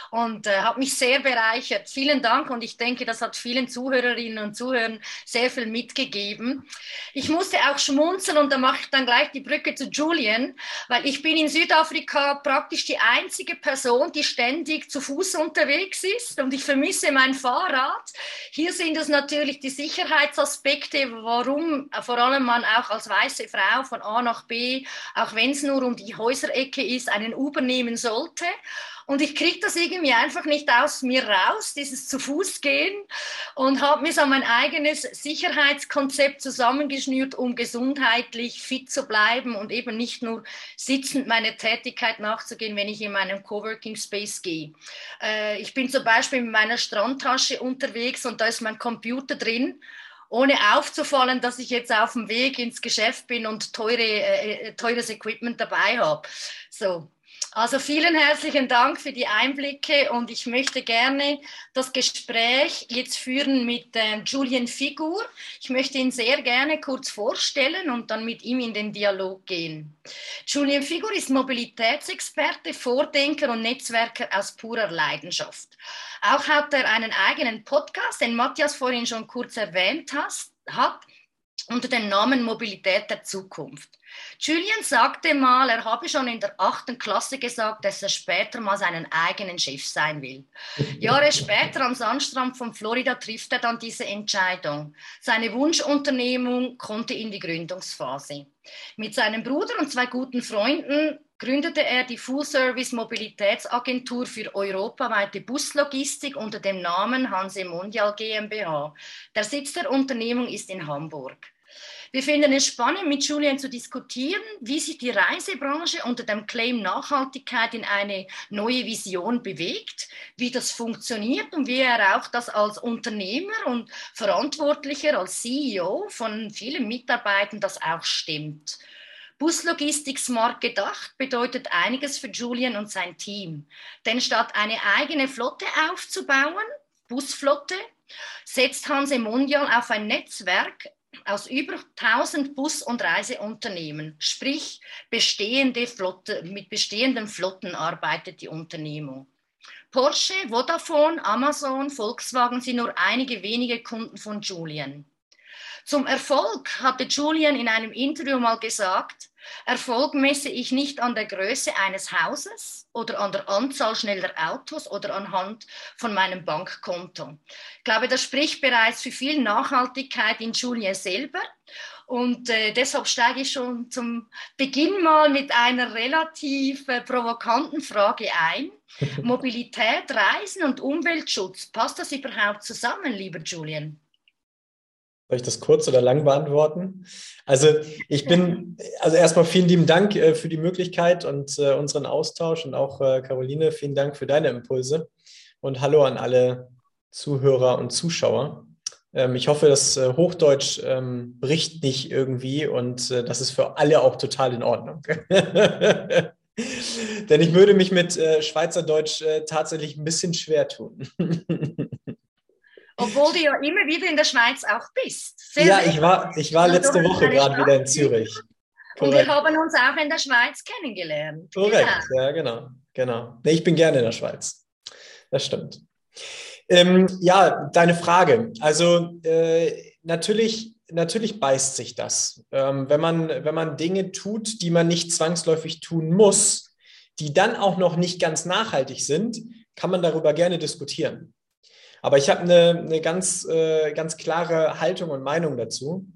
Und äh, hat mich sehr bereichert. Vielen Dank und ich denke, das hat vielen Zuhörerinnen und Zuhörern sehr viel mitgegeben. Ich musste auch schmunzeln und da mache ich dann gleich die Brücke zu Julian, weil ich bin in Südafrika praktisch die einzige Person, die ständig zu Fuß unterwegs ist und ich vermisse mein Fahrrad. Hier sind es natürlich die Sicherheitsaspekte, warum vor allem man auch als weiße Frau von A nach B, auch wenn es nur um die Häuserecke ist, einen Uber nehmen sollte. Und ich kriege das irgendwie einfach nicht aus mir raus, dieses zu Fuß gehen und habe mir so mein eigenes Sicherheitskonzept zusammengeschnürt, um gesundheitlich fit zu bleiben und eben nicht nur sitzend meine Tätigkeit nachzugehen, wenn ich in meinem Coworking Space gehe. Äh, ich bin zum Beispiel mit meiner Strandtasche unterwegs und da ist mein Computer drin ohne aufzufallen, dass ich jetzt auf dem Weg ins Geschäft bin und teure, äh, äh teures Equipment dabei habe. So. Also vielen herzlichen Dank für die Einblicke und ich möchte gerne das Gespräch jetzt führen mit äh, Julian Figur. Ich möchte ihn sehr gerne kurz vorstellen und dann mit ihm in den Dialog gehen. Julian Figur ist Mobilitätsexperte, Vordenker und Netzwerker aus purer Leidenschaft. Auch hat er einen eigenen Podcast, den Matthias vorhin schon kurz erwähnt hat, unter dem Namen Mobilität der Zukunft. Julian sagte mal, er habe schon in der achten Klasse gesagt, dass er später mal seinen eigenen Chef sein will. Jahre später am Sandstrand von Florida trifft er dann diese Entscheidung. Seine Wunschunternehmung konnte in die Gründungsphase. Mit seinem Bruder und zwei guten Freunden gründete er die Full-Service Mobilitätsagentur für europaweite Buslogistik unter dem Namen Hanse Mondial GmbH. Der Sitz der Unternehmung ist in Hamburg. Wir finden es spannend, mit Julian zu diskutieren, wie sich die Reisebranche unter dem Claim Nachhaltigkeit in eine neue Vision bewegt, wie das funktioniert und wie er auch das als Unternehmer und Verantwortlicher, als CEO von vielen Mitarbeitern das auch stimmt. Buslogistik smart gedacht bedeutet einiges für Julian und sein Team. Denn statt eine eigene Flotte aufzubauen, Busflotte, setzt Hanse Mondial auf ein Netzwerk aus über 1000 Bus- und Reiseunternehmen, sprich bestehende Flotte, mit bestehenden Flotten arbeitet die Unternehmung. Porsche, Vodafone, Amazon, Volkswagen sind nur einige wenige Kunden von Julian. Zum Erfolg hatte Julian in einem Interview mal gesagt, Erfolg messe ich nicht an der Größe eines Hauses oder an der Anzahl schneller Autos oder anhand von meinem Bankkonto. Ich glaube, das spricht bereits für viel Nachhaltigkeit in Julien selber. Und äh, deshalb steige ich schon zum Beginn mal mit einer relativ äh, provokanten Frage ein. [LAUGHS] Mobilität, Reisen und Umweltschutz, passt das überhaupt zusammen, lieber Julian? Soll ich das kurz oder lang beantworten? Also ich bin, also erstmal vielen lieben Dank äh, für die Möglichkeit und äh, unseren Austausch und auch äh, Caroline, vielen Dank für deine Impulse und hallo an alle Zuhörer und Zuschauer. Ähm, ich hoffe, das äh, Hochdeutsch ähm, bricht nicht irgendwie und das ist für alle auch total in Ordnung. [LAUGHS] Denn ich würde mich mit Schweizerdeutsch tatsächlich ein bisschen schwer tun. [LAUGHS] Obwohl du ja immer wieder in der Schweiz auch bist. Sehr ja, ich war, ich war letzte Woche gerade wieder in Zürich. Und wir haben uns auch in der Schweiz kennengelernt. Korrekt, genau. ja, genau. genau. Nee, ich bin gerne in der Schweiz. Das stimmt. Ähm, ja, deine Frage. Also äh, natürlich, natürlich beißt sich das. Ähm, wenn, man, wenn man Dinge tut, die man nicht zwangsläufig tun muss, die dann auch noch nicht ganz nachhaltig sind, kann man darüber gerne diskutieren. Aber ich habe eine, eine ganz, äh, ganz klare Haltung und Meinung dazu.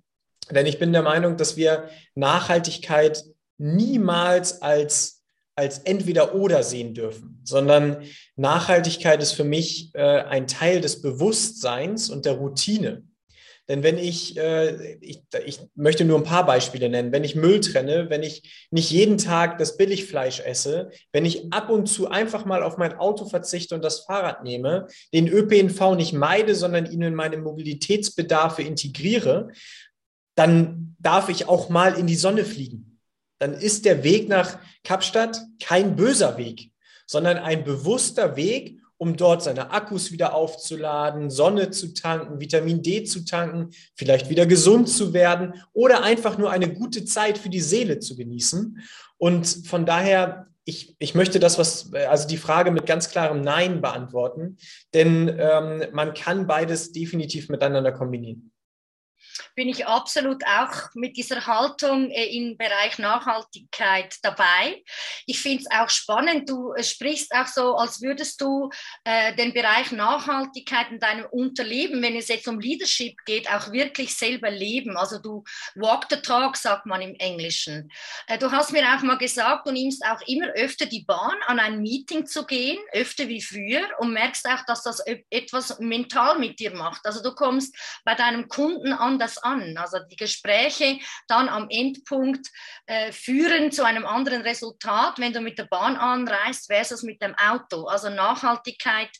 Denn ich bin der Meinung, dass wir Nachhaltigkeit niemals als, als entweder oder sehen dürfen, sondern Nachhaltigkeit ist für mich äh, ein Teil des Bewusstseins und der Routine. Denn wenn ich, äh, ich, ich möchte nur ein paar Beispiele nennen, wenn ich Müll trenne, wenn ich nicht jeden Tag das Billigfleisch esse, wenn ich ab und zu einfach mal auf mein Auto verzichte und das Fahrrad nehme, den ÖPNV nicht meide, sondern ihn in meine Mobilitätsbedarfe integriere, dann darf ich auch mal in die Sonne fliegen. Dann ist der Weg nach Kapstadt kein böser Weg, sondern ein bewusster Weg, um dort seine Akkus wieder aufzuladen, Sonne zu tanken, Vitamin D zu tanken, vielleicht wieder gesund zu werden oder einfach nur eine gute Zeit für die Seele zu genießen. Und von daher, ich, ich möchte das, was, also die Frage mit ganz klarem Nein beantworten, denn ähm, man kann beides definitiv miteinander kombinieren bin ich absolut auch mit dieser Haltung äh, im Bereich Nachhaltigkeit dabei. Ich finde es auch spannend, du äh, sprichst auch so, als würdest du äh, den Bereich Nachhaltigkeit in deinem Unterleben, wenn es jetzt um Leadership geht, auch wirklich selber leben. Also du walk the talk, sagt man im Englischen. Äh, du hast mir auch mal gesagt, du nimmst auch immer öfter die Bahn, an ein Meeting zu gehen, öfter wie früher und merkst auch, dass das etwas mental mit dir macht. Also du kommst bei deinem Kunden anders an. Also die Gespräche dann am Endpunkt äh, führen zu einem anderen Resultat, wenn du mit der Bahn anreist versus mit dem Auto. Also Nachhaltigkeit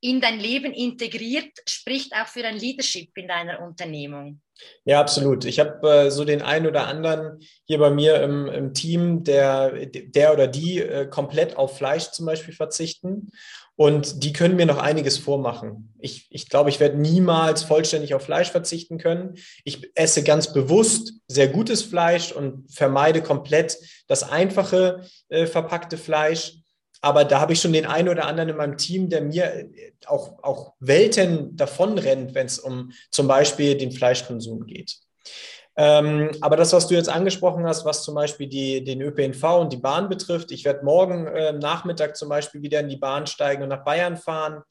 in dein Leben integriert, spricht auch für ein Leadership in deiner Unternehmung. Ja, absolut. Ich habe äh, so den einen oder anderen hier bei mir im, im Team, der, der oder die äh, komplett auf Fleisch zum Beispiel verzichten. Und die können mir noch einiges vormachen. Ich, ich glaube, ich werde niemals vollständig auf Fleisch verzichten können. Ich esse ganz bewusst sehr gutes Fleisch und vermeide komplett das einfache äh, verpackte Fleisch. Aber da habe ich schon den einen oder anderen in meinem Team, der mir äh, auch, auch Welten davonrennt, wenn es um zum Beispiel den Fleischkonsum geht. Ähm, aber das, was du jetzt angesprochen hast, was zum Beispiel die, den ÖPNV und die Bahn betrifft, ich werde morgen äh, Nachmittag zum Beispiel wieder in die Bahn steigen und nach Bayern fahren.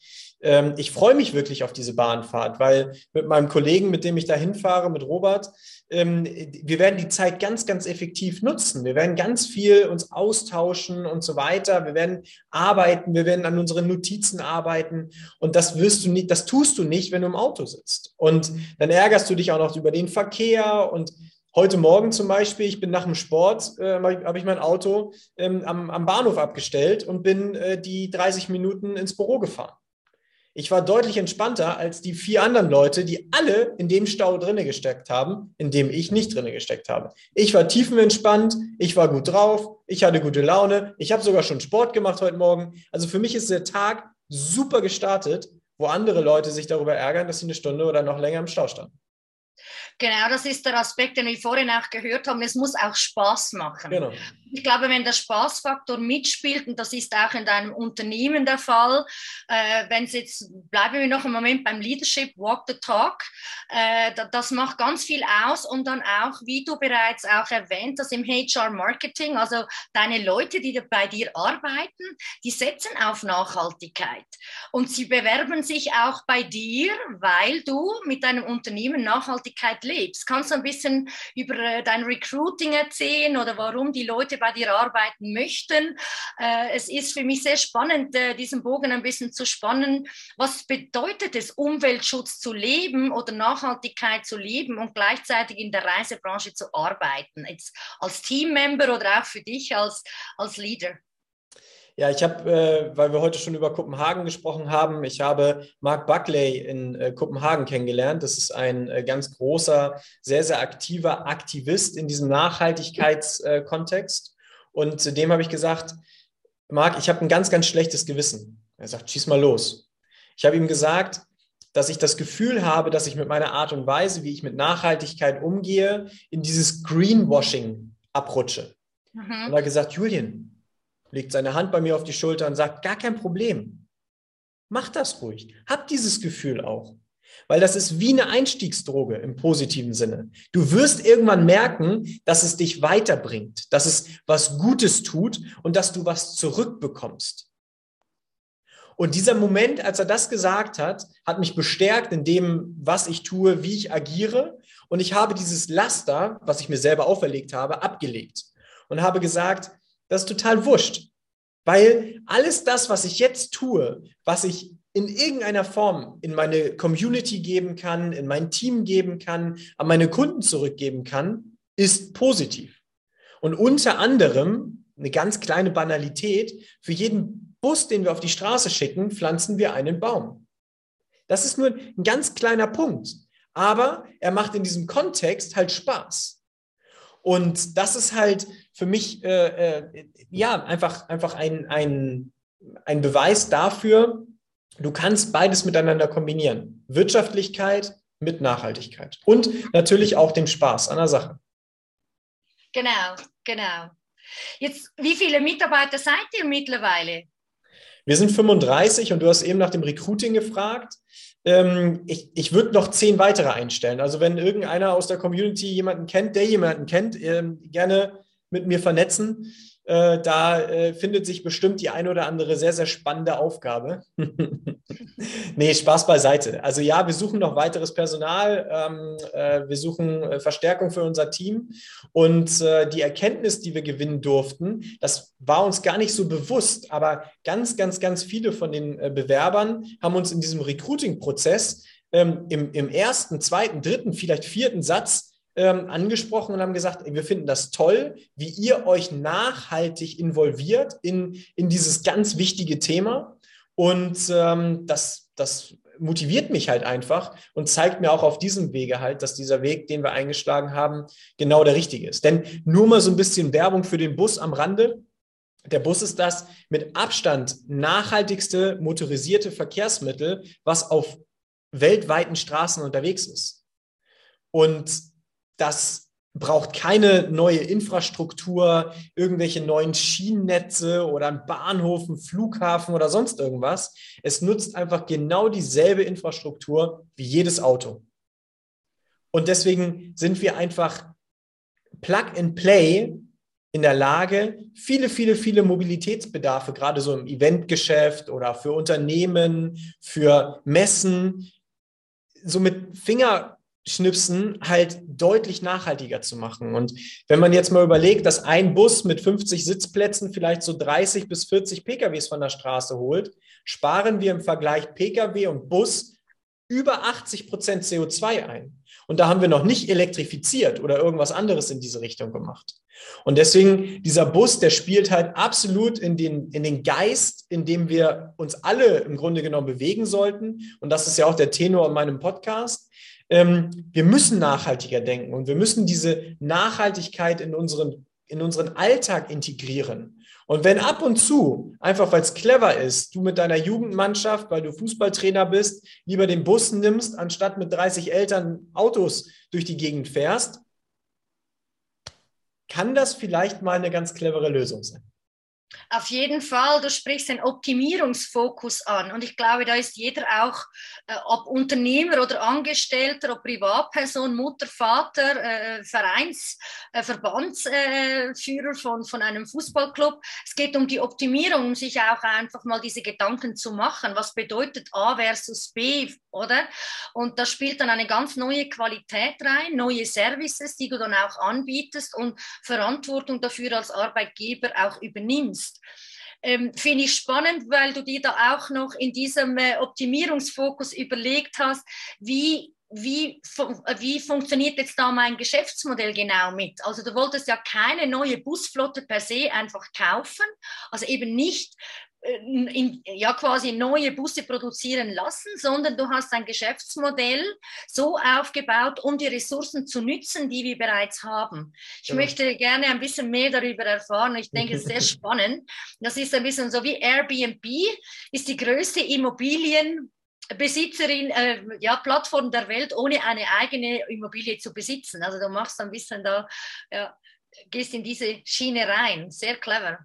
Ähm, ich freue mich wirklich auf diese Bahnfahrt, weil mit meinem Kollegen, mit dem ich da hinfahre, mit Robert, ähm, wir werden die Zeit ganz, ganz effektiv nutzen. Wir werden ganz viel uns austauschen und so weiter. Wir werden arbeiten, wir werden an unseren Notizen arbeiten. Und das wirst du nicht, das tust du nicht, wenn du im Auto sitzt. Und dann ärgerst du dich auch noch über den Verkehr und Heute Morgen zum Beispiel, ich bin nach dem Sport, äh, habe ich mein Auto ähm, am, am, Bahnhof abgestellt und bin äh, die 30 Minuten ins Büro gefahren. Ich war deutlich entspannter als die vier anderen Leute, die alle in dem Stau drinne gesteckt haben, in dem ich nicht drinne gesteckt habe. Ich war tiefenentspannt, ich war gut drauf, ich hatte gute Laune, ich habe sogar schon Sport gemacht heute Morgen. Also für mich ist der Tag super gestartet, wo andere Leute sich darüber ärgern, dass sie eine Stunde oder noch länger im Stau standen. Genau, das ist der Aspekt, den wir vorhin auch gehört haben. Es muss auch Spaß machen. Genau. Ich glaube, wenn der Spaßfaktor mitspielt, und das ist auch in deinem Unternehmen der Fall, äh, wenn es jetzt, bleiben wir noch einen Moment beim Leadership, Walk the Talk, äh, das macht ganz viel aus und dann auch, wie du bereits auch erwähnt hast, im HR Marketing, also deine Leute, die bei dir arbeiten, die setzen auf Nachhaltigkeit und sie bewerben sich auch bei dir, weil du mit deinem Unternehmen Nachhaltigkeit lebst. Kannst du ein bisschen über äh, dein Recruiting erzählen oder warum die Leute bei dir arbeiten möchten? Äh, es ist für mich sehr spannend, äh, diesen Bogen ein bisschen zu spannen. Was bedeutet es, Umweltschutz zu leben oder Nachhaltigkeit zu leben und gleichzeitig in der Reisebranche zu arbeiten? Jetzt als Teammember oder auch für dich als, als Leader? Ja, ich habe, äh, weil wir heute schon über Kopenhagen gesprochen haben, ich habe Mark Buckley in äh, Kopenhagen kennengelernt. Das ist ein äh, ganz großer, sehr, sehr aktiver Aktivist in diesem Nachhaltigkeitskontext. Und zu dem habe ich gesagt, Mark, ich habe ein ganz, ganz schlechtes Gewissen. Er sagt, schieß mal los. Ich habe ihm gesagt, dass ich das Gefühl habe, dass ich mit meiner Art und Weise, wie ich mit Nachhaltigkeit umgehe, in dieses Greenwashing abrutsche. Mhm. Und er hat gesagt, Julian, legt seine Hand bei mir auf die Schulter und sagt, gar kein Problem. Mach das ruhig. Hab dieses Gefühl auch. Weil das ist wie eine Einstiegsdroge im positiven Sinne. Du wirst irgendwann merken, dass es dich weiterbringt, dass es was Gutes tut und dass du was zurückbekommst. Und dieser Moment, als er das gesagt hat, hat mich bestärkt in dem, was ich tue, wie ich agiere. Und ich habe dieses Laster, was ich mir selber auferlegt habe, abgelegt und habe gesagt, das ist total wurscht. Weil alles das, was ich jetzt tue, was ich in irgendeiner Form in meine Community geben kann, in mein Team geben kann, an meine Kunden zurückgeben kann, ist positiv. Und unter anderem eine ganz kleine Banalität, für jeden Bus, den wir auf die Straße schicken, pflanzen wir einen Baum. Das ist nur ein ganz kleiner Punkt. Aber er macht in diesem Kontext halt Spaß. Und das ist halt für mich äh, äh, ja einfach, einfach ein, ein, ein Beweis dafür, du kannst beides miteinander kombinieren. Wirtschaftlichkeit mit Nachhaltigkeit und natürlich auch den Spaß an der Sache. Genau, genau. Jetzt, wie viele Mitarbeiter seid ihr mittlerweile? Wir sind 35 und du hast eben nach dem Recruiting gefragt. Ähm, ich, ich würde noch zehn weitere einstellen. Also wenn irgendeiner aus der Community jemanden kennt, der jemanden kennt, ähm, gerne mit mir vernetzen. Äh, da äh, findet sich bestimmt die eine oder andere sehr, sehr spannende Aufgabe. [LAUGHS] nee, Spaß beiseite. Also ja, wir suchen noch weiteres Personal, ähm, äh, wir suchen äh, Verstärkung für unser Team und äh, die Erkenntnis, die wir gewinnen durften, das war uns gar nicht so bewusst, aber ganz, ganz, ganz viele von den Bewerbern haben uns in diesem Recruiting-Prozess ähm, im, im ersten, zweiten, dritten, vielleicht vierten Satz ähm, angesprochen und haben gesagt, wir finden das toll, wie ihr euch nachhaltig involviert in, in dieses ganz wichtige Thema. Und ähm, das das motiviert mich halt einfach und zeigt mir auch auf diesem Wege halt, dass dieser Weg, den wir eingeschlagen haben, genau der richtige ist. Denn nur mal so ein bisschen Werbung für den Bus am Rande. Der Bus ist das mit Abstand nachhaltigste motorisierte Verkehrsmittel, was auf weltweiten Straßen unterwegs ist. Und das braucht keine neue Infrastruktur, irgendwelche neuen Schienennetze oder einen Bahnhof, einen Flughafen oder sonst irgendwas. Es nutzt einfach genau dieselbe Infrastruktur wie jedes Auto. Und deswegen sind wir einfach Plug and Play in der Lage, viele, viele, viele Mobilitätsbedarfe, gerade so im Eventgeschäft oder für Unternehmen, für Messen, so mit Finger Schnipsen halt deutlich nachhaltiger zu machen. Und wenn man jetzt mal überlegt, dass ein Bus mit 50 Sitzplätzen vielleicht so 30 bis 40 PKWs von der Straße holt, sparen wir im Vergleich PKW und Bus über 80 Prozent CO2 ein. Und da haben wir noch nicht elektrifiziert oder irgendwas anderes in diese Richtung gemacht. Und deswegen, dieser Bus, der spielt halt absolut in den, in den Geist, in dem wir uns alle im Grunde genommen bewegen sollten. Und das ist ja auch der Tenor in meinem Podcast wir müssen nachhaltiger denken und wir müssen diese Nachhaltigkeit in unseren, in unseren Alltag integrieren. Und wenn ab und zu, einfach weil es clever ist, du mit deiner Jugendmannschaft, weil du Fußballtrainer bist, lieber den Bus nimmst, anstatt mit 30 Eltern Autos durch die Gegend fährst, kann das vielleicht mal eine ganz clevere Lösung sein. Auf jeden Fall, du sprichst den Optimierungsfokus an und ich glaube, da ist jeder auch, äh, ob Unternehmer oder Angestellter, ob Privatperson, Mutter, Vater, äh, Vereins, äh, Verbandsführer von, von einem Fußballclub. Es geht um die Optimierung, um sich auch einfach mal diese Gedanken zu machen. Was bedeutet A versus B, oder? Und da spielt dann eine ganz neue Qualität rein, neue Services, die du dann auch anbietest und Verantwortung dafür als Arbeitgeber auch übernimmst. Ähm, Finde ich spannend, weil du dir da auch noch in diesem äh, Optimierungsfokus überlegt hast, wie wie, wie funktioniert jetzt da mein Geschäftsmodell genau mit? Also du wolltest ja keine neue Busflotte per se einfach kaufen, also eben nicht äh, in, ja quasi neue Busse produzieren lassen, sondern du hast ein Geschäftsmodell so aufgebaut, um die Ressourcen zu nützen, die wir bereits haben. Ich ja. möchte gerne ein bisschen mehr darüber erfahren. Ich denke, es ist sehr [LAUGHS] spannend. Das ist ein bisschen so wie Airbnb, ist die größte Immobilienbesitzerin, äh, ja, Plattform der Welt, ohne eine eigene Immobilie zu besitzen. Also du machst ein bisschen da, ja, gehst in diese Schiene rein. Sehr clever.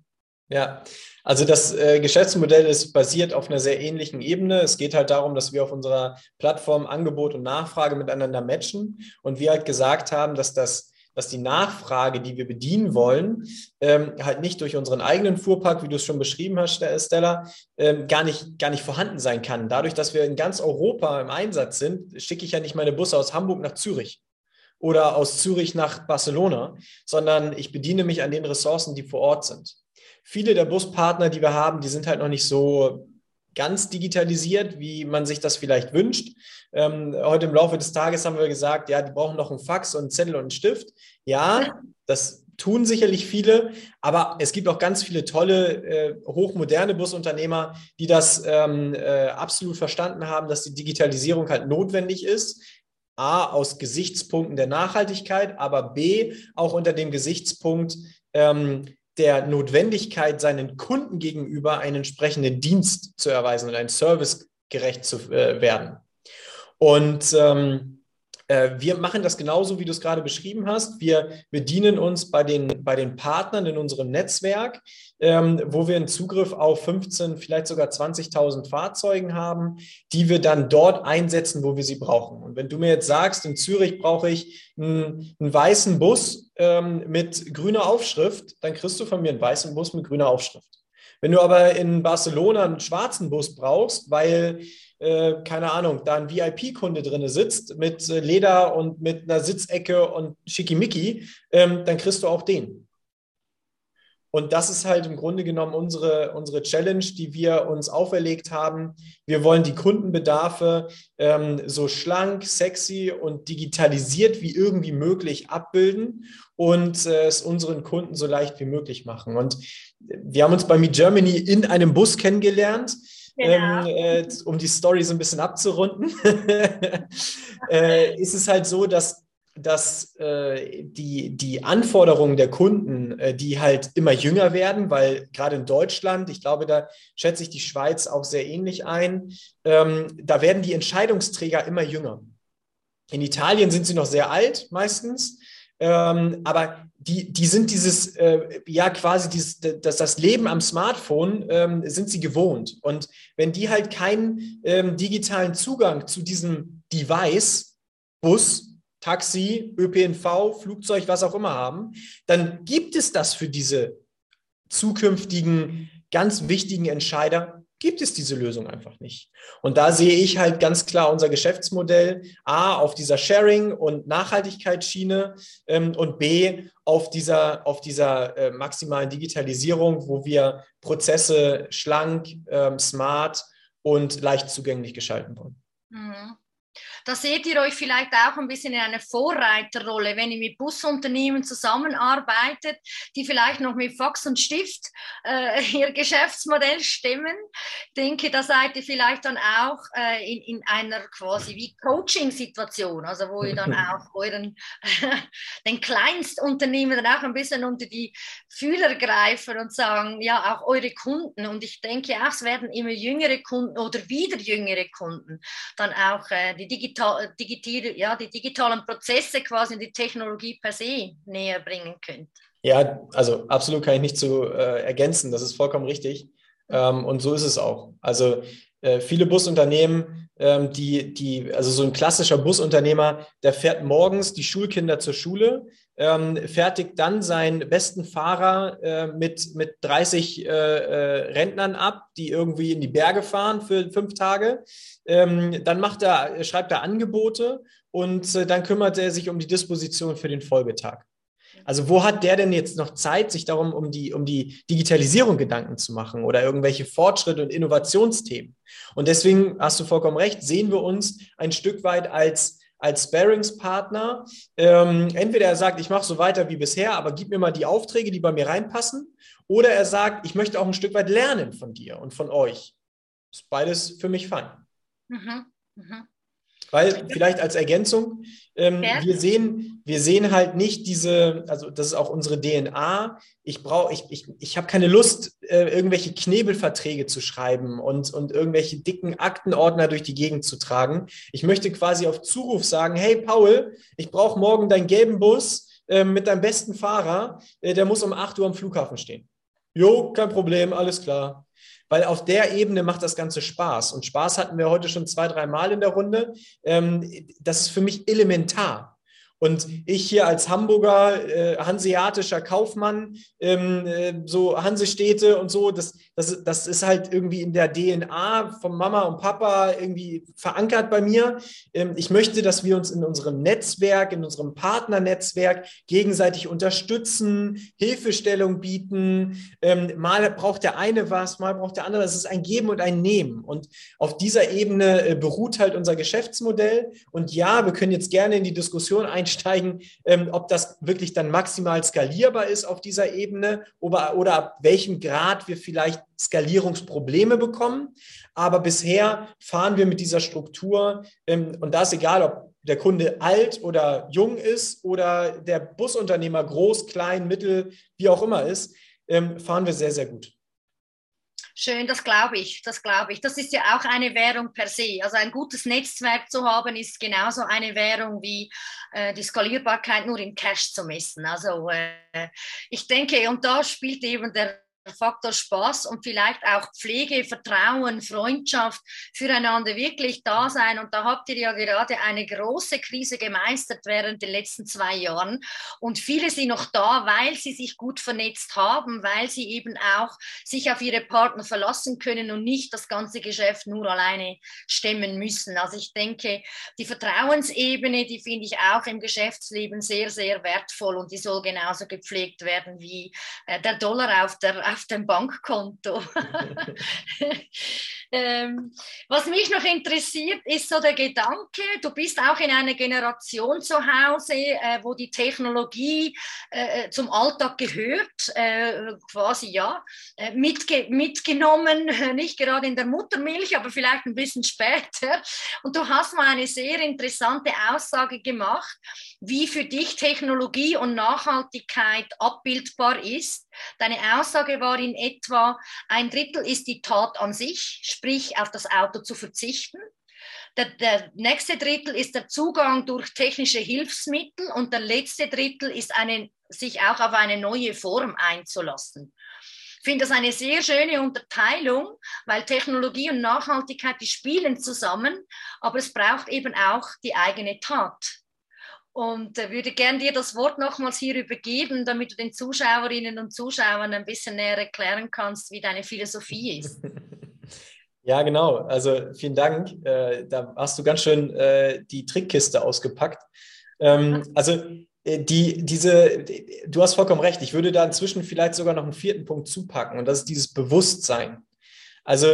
Ja, also das äh, Geschäftsmodell ist basiert auf einer sehr ähnlichen Ebene. Es geht halt darum, dass wir auf unserer Plattform Angebot und Nachfrage miteinander matchen und wir halt gesagt haben, dass das dass die Nachfrage, die wir bedienen wollen, ähm, halt nicht durch unseren eigenen Fuhrpark, wie du es schon beschrieben hast, Stella, ähm, gar, nicht, gar nicht vorhanden sein kann. Dadurch, dass wir in ganz Europa im Einsatz sind, schicke ich ja nicht meine Busse aus Hamburg nach Zürich oder aus Zürich nach Barcelona, sondern ich bediene mich an den Ressourcen, die vor Ort sind viele der Buspartner, die wir haben, die sind halt noch nicht so ganz digitalisiert, wie man sich das vielleicht wünscht. Ähm, heute im Laufe des Tages haben wir gesagt, ja, die brauchen noch einen Fax und einen Zettel und einen Stift. Ja, das tun sicherlich viele, aber es gibt auch ganz viele tolle, äh, hochmoderne Busunternehmer, die das ähm, äh, absolut verstanden haben, dass die Digitalisierung halt notwendig ist. A, aus Gesichtspunkten der Nachhaltigkeit, aber B, auch unter dem Gesichtspunkt, ähm, der Notwendigkeit, seinen Kunden gegenüber einen entsprechenden Dienst zu erweisen und einen Service gerecht zu äh, werden. Und ähm, äh, wir machen das genauso, wie du es gerade beschrieben hast. Wir bedienen uns bei den, bei den Partnern in unserem Netzwerk, ähm, wo wir einen Zugriff auf 15, vielleicht sogar 20.000 Fahrzeugen haben, die wir dann dort einsetzen, wo wir sie brauchen. Und wenn du mir jetzt sagst, in Zürich brauche ich einen, einen weißen Bus ähm, mit grüner Aufschrift, dann kriegst du von mir einen weißen Bus mit grüner Aufschrift. Wenn du aber in Barcelona einen schwarzen Bus brauchst, weil, äh, keine Ahnung, da ein VIP-Kunde drin sitzt mit äh, Leder und mit einer Sitzecke und Schickimicki, ähm, dann kriegst du auch den. Und das ist halt im Grunde genommen unsere, unsere Challenge, die wir uns auferlegt haben. Wir wollen die Kundenbedarfe ähm, so schlank, sexy und digitalisiert wie irgendwie möglich abbilden und äh, es unseren Kunden so leicht wie möglich machen. Und wir haben uns bei Me Germany in einem Bus kennengelernt. Genau. ähm, äh, um die Story so ein bisschen abzurunden, [LAUGHS] äh, ist es halt so, dass dass äh, die, die Anforderungen der Kunden, äh, die halt immer jünger werden, weil gerade in Deutschland, ich glaube, da schätze ich die Schweiz auch sehr ähnlich ein, ähm, da werden die Entscheidungsträger immer jünger. In Italien sind sie noch sehr alt meistens, ähm, aber die, die sind dieses, äh, ja quasi dieses, das, das Leben am Smartphone ähm, sind sie gewohnt. Und wenn die halt keinen ähm, digitalen Zugang zu diesem Device, Bus, Taxi, ÖPNV, Flugzeug, was auch immer haben, dann gibt es das für diese zukünftigen ganz wichtigen Entscheider, gibt es diese Lösung einfach nicht. Und da sehe ich halt ganz klar unser Geschäftsmodell A auf dieser Sharing- und Nachhaltigkeitsschiene ähm, und B auf dieser, auf dieser äh, maximalen Digitalisierung, wo wir Prozesse schlank, ähm, smart und leicht zugänglich gestalten wollen. Mhm. Da seht ihr euch vielleicht auch ein bisschen in einer Vorreiterrolle, wenn ihr mit Busunternehmen zusammenarbeitet, die vielleicht noch mit Fax und Stift äh, [LAUGHS] ihr Geschäftsmodell stemmen. Ich denke, da seid ihr vielleicht dann auch äh, in, in einer quasi wie Coaching-Situation, also wo ihr dann [LAUGHS] auch euren, [LAUGHS] den Kleinstunternehmen dann auch ein bisschen unter die Fühler greifen und sagen, ja, auch eure Kunden. Und ich denke auch, es werden immer jüngere Kunden oder wieder jüngere Kunden dann auch äh, die digital, digital, ja, die digitalen Prozesse quasi und die Technologie per se näher bringen könnt. Ja, also absolut kann ich nicht zu äh, ergänzen. Das ist vollkommen richtig. Ähm, und so ist es auch. Also äh, viele Busunternehmen, ähm, die, die, also so ein klassischer Busunternehmer, der fährt morgens die Schulkinder zur Schule, ähm, fertigt dann seinen besten Fahrer äh, mit, mit 30 äh, äh, Rentnern ab, die irgendwie in die Berge fahren für fünf Tage. Ähm, dann macht er, schreibt er Angebote und äh, dann kümmert er sich um die Disposition für den Folgetag. Also wo hat der denn jetzt noch Zeit, sich darum um die, um die Digitalisierung Gedanken zu machen oder irgendwelche Fortschritte und Innovationsthemen? Und deswegen hast du vollkommen recht, sehen wir uns ein Stück weit als als Sparingspartner. Ähm, entweder er sagt, ich mache so weiter wie bisher, aber gib mir mal die Aufträge, die bei mir reinpassen. Oder er sagt, ich möchte auch ein Stück weit lernen von dir und von euch. Ist beides für mich fein. Mhm. Mhm. Weil vielleicht als Ergänzung, ähm, ja. wir, sehen, wir sehen halt nicht diese, also das ist auch unsere DNA. Ich brauche, ich, ich, ich habe keine Lust, äh, irgendwelche Knebelverträge zu schreiben und, und irgendwelche dicken Aktenordner durch die Gegend zu tragen. Ich möchte quasi auf Zuruf sagen, hey Paul, ich brauche morgen deinen gelben Bus äh, mit deinem besten Fahrer, äh, der muss um 8 Uhr am Flughafen stehen. Jo, kein Problem, alles klar weil auf der Ebene macht das Ganze Spaß. Und Spaß hatten wir heute schon zwei, drei Mal in der Runde. Ähm, das ist für mich elementar. Und ich hier als Hamburger, äh, hanseatischer Kaufmann, ähm, äh, so Hansestädte und so, das, das, das ist halt irgendwie in der DNA von Mama und Papa irgendwie verankert bei mir. Ähm, ich möchte, dass wir uns in unserem Netzwerk, in unserem Partnernetzwerk gegenseitig unterstützen, Hilfestellung bieten. Ähm, mal braucht der eine was, mal braucht der andere. Das ist ein Geben und ein Nehmen. Und auf dieser Ebene äh, beruht halt unser Geschäftsmodell. Und ja, wir können jetzt gerne in die Diskussion einsteigen, einsteigen, ähm, ob das wirklich dann maximal skalierbar ist auf dieser Ebene oder, oder ab welchem Grad wir vielleicht Skalierungsprobleme bekommen. Aber bisher fahren wir mit dieser Struktur ähm, und da ist egal, ob der Kunde alt oder jung ist oder der Busunternehmer groß, klein, mittel, wie auch immer ist, ähm, fahren wir sehr, sehr gut. Schön, das glaube ich, das glaube ich. Das ist ja auch eine Währung per se. Also ein gutes Netzwerk zu haben, ist genauso eine Währung wie äh, die Skalierbarkeit nur in Cash zu messen. Also äh, ich denke, und da spielt eben der Faktor Spaß und vielleicht auch Pflege, Vertrauen, Freundschaft füreinander wirklich da sein. Und da habt ihr ja gerade eine große Krise gemeistert während den letzten zwei Jahren. Und viele sind noch da, weil sie sich gut vernetzt haben, weil sie eben auch sich auf ihre Partner verlassen können und nicht das ganze Geschäft nur alleine stemmen müssen. Also ich denke, die Vertrauensebene, die finde ich auch im Geschäftsleben sehr, sehr wertvoll und die soll genauso gepflegt werden wie äh, der Dollar auf der, auf auf dem Bankkonto. [LAUGHS] ähm, was mich noch interessiert, ist so der Gedanke, du bist auch in einer Generation zu Hause, äh, wo die Technologie äh, zum Alltag gehört, äh, quasi ja, äh, mitge mitgenommen, [LAUGHS] nicht gerade in der Muttermilch, aber vielleicht ein bisschen später. Und du hast mal eine sehr interessante Aussage gemacht, wie für dich Technologie und Nachhaltigkeit abbildbar ist. Deine Aussage war in etwa, ein Drittel ist die Tat an sich, sprich auf das Auto zu verzichten. Der, der, nächste Drittel ist der Zugang durch technische Hilfsmittel und der letzte Drittel ist eine, sich auch auf eine neue Form einzulassen. Ich finde das eine sehr schöne Unterteilung, weil Technologie und Nachhaltigkeit, die spielen zusammen, aber es braucht eben auch die eigene Tat. Und äh, würde gern dir das Wort nochmals hier übergeben, damit du den Zuschauerinnen und Zuschauern ein bisschen näher erklären kannst, wie deine Philosophie ist. [LAUGHS] Ja, genau. Also vielen Dank. Äh, da hast du ganz schön äh, die Trickkiste ausgepackt. Ähm, also äh, die, diese, du hast vollkommen recht. Ich würde da inzwischen vielleicht sogar noch einen vierten Punkt zupacken und das ist dieses Bewusstsein. Also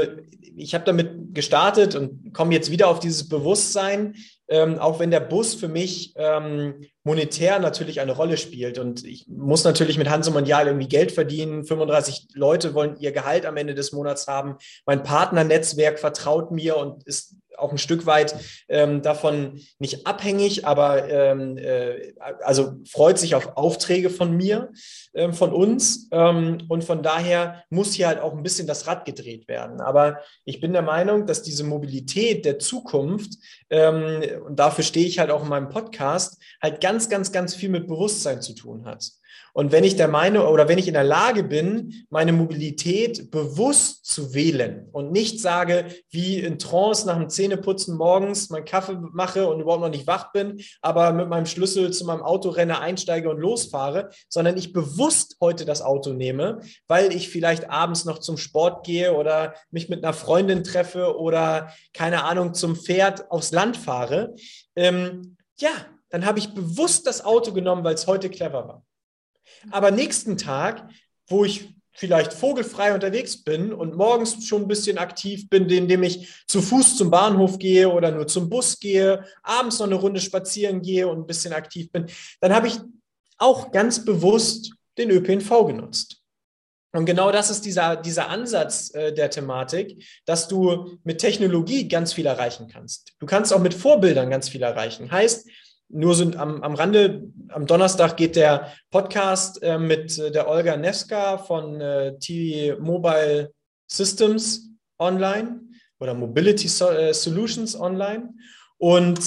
ich habe damit gestartet und komme jetzt wieder auf dieses Bewusstsein, ähm, auch wenn der Bus für mich ähm, monetär natürlich eine Rolle spielt. Und ich muss natürlich mit Hans und Mondial irgendwie Geld verdienen. 35 Leute wollen ihr Gehalt am Ende des Monats haben. Mein Partnernetzwerk vertraut mir und ist auch ein Stück weit ähm, davon nicht abhängig, aber ähm, äh, also freut sich auf Aufträge von mir, ähm, von uns. Ähm, und von daher muss hier halt auch ein bisschen das Rad gedreht werden. Aber ich bin der Meinung, dass diese Mobilität der Zukunft, ähm, und dafür stehe ich halt auch in meinem Podcast, halt ganz, ganz, ganz viel mit Bewusstsein zu tun hat. Und wenn ich der Meinung oder wenn ich in der Lage bin, meine Mobilität bewusst zu wählen und nicht sage, wie in Trance nach dem Zähneputzen morgens meinen Kaffee mache und überhaupt noch nicht wach bin, aber mit meinem Schlüssel zu meinem Auto renne, einsteige und losfahre, sondern ich bewusst heute das Auto nehme, weil ich vielleicht abends noch zum Sport gehe oder mich mit einer Freundin treffe oder keine Ahnung zum Pferd aufs Land fahre. Ähm, ja, dann habe ich bewusst das Auto genommen, weil es heute clever war. Aber nächsten Tag, wo ich vielleicht vogelfrei unterwegs bin und morgens schon ein bisschen aktiv bin, indem ich zu Fuß zum Bahnhof gehe oder nur zum Bus gehe, abends noch eine Runde spazieren gehe und ein bisschen aktiv bin, dann habe ich auch ganz bewusst den ÖPNV genutzt. Und genau das ist dieser, dieser Ansatz äh, der Thematik, dass du mit Technologie ganz viel erreichen kannst. Du kannst auch mit Vorbildern ganz viel erreichen. Heißt, nur sind am, am Rande, am Donnerstag geht der Podcast äh, mit äh, der Olga Neska von äh, T-Mobile Systems online oder Mobility so äh, Solutions online. Und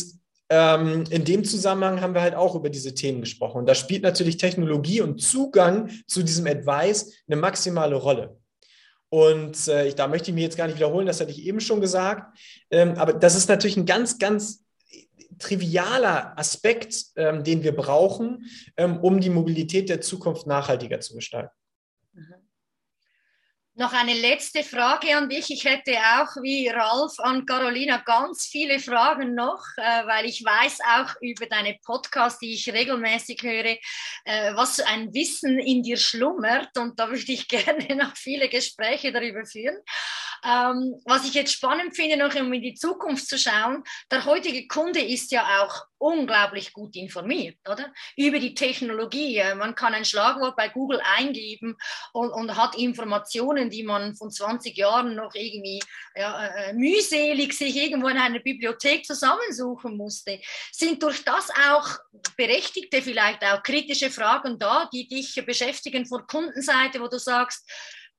ähm, in dem Zusammenhang haben wir halt auch über diese Themen gesprochen. Und da spielt natürlich Technologie und Zugang zu diesem Advice eine maximale Rolle. Und äh, ich, da möchte ich mich jetzt gar nicht wiederholen, das hatte ich eben schon gesagt. Ähm, aber das ist natürlich ein ganz, ganz trivialer Aspekt, ähm, den wir brauchen, ähm, um die Mobilität der Zukunft nachhaltiger zu gestalten. Mhm. Noch eine letzte Frage an dich. Ich hätte auch wie Ralf an Carolina ganz viele Fragen noch, äh, weil ich weiß auch über deine Podcasts, die ich regelmäßig höre, äh, was ein Wissen in dir schlummert. Und da würde ich [LAUGHS] gerne noch viele Gespräche darüber führen. Ähm, was ich jetzt spannend finde, noch um in die Zukunft zu schauen, der heutige Kunde ist ja auch unglaublich gut informiert, oder? Über die Technologie. Man kann ein Schlagwort bei Google eingeben und, und hat Informationen, die man von 20 Jahren noch irgendwie ja, äh, mühselig sich irgendwo in einer Bibliothek zusammensuchen musste. Sind durch das auch berechtigte, vielleicht auch kritische Fragen da, die dich beschäftigen von Kundenseite, wo du sagst,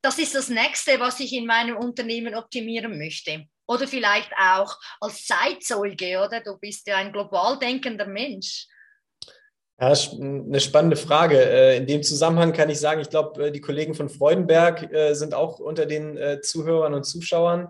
das ist das Nächste, was ich in meinem Unternehmen optimieren möchte. Oder vielleicht auch als Zeitzeuge, oder? Du bist ja ein global denkender Mensch. Ja, eine spannende Frage. Äh, in dem Zusammenhang kann ich sagen, ich glaube, äh, die Kollegen von Freudenberg äh, sind auch unter den Zuhörern und Zuschauern.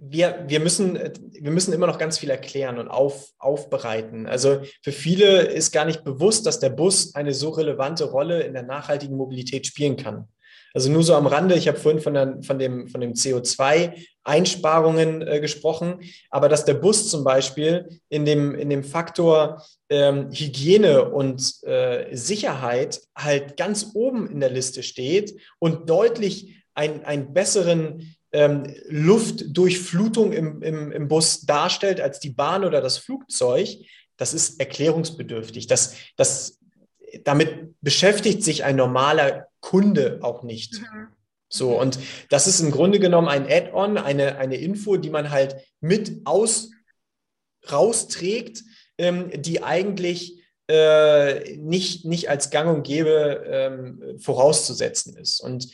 Wir, wir, müssen, wir müssen immer noch ganz viel erklären und auf, aufbereiten. Also für viele ist gar nicht bewusst, dass der Bus eine so relevante Rolle in der nachhaltigen Mobilität spielen kann. Also nur so am Rande, ich habe vorhin von, der, von dem, von dem CO2-Einsparungen äh, gesprochen, aber dass der Bus zum Beispiel in dem, in dem Faktor ähm, Hygiene und äh, Sicherheit halt ganz oben in der Liste steht und deutlich ein, einen besseren ähm, Luftdurchflutung im, im, im Bus darstellt als die Bahn oder das Flugzeug, das ist erklärungsbedürftig. Das, das, damit beschäftigt sich ein normaler Kunde auch nicht. Mhm. So, und das ist im Grunde genommen ein Add-on, eine, eine Info, die man halt mit aus rausträgt, ähm, die eigentlich äh, nicht, nicht als gang und gäbe ähm, vorauszusetzen ist. Und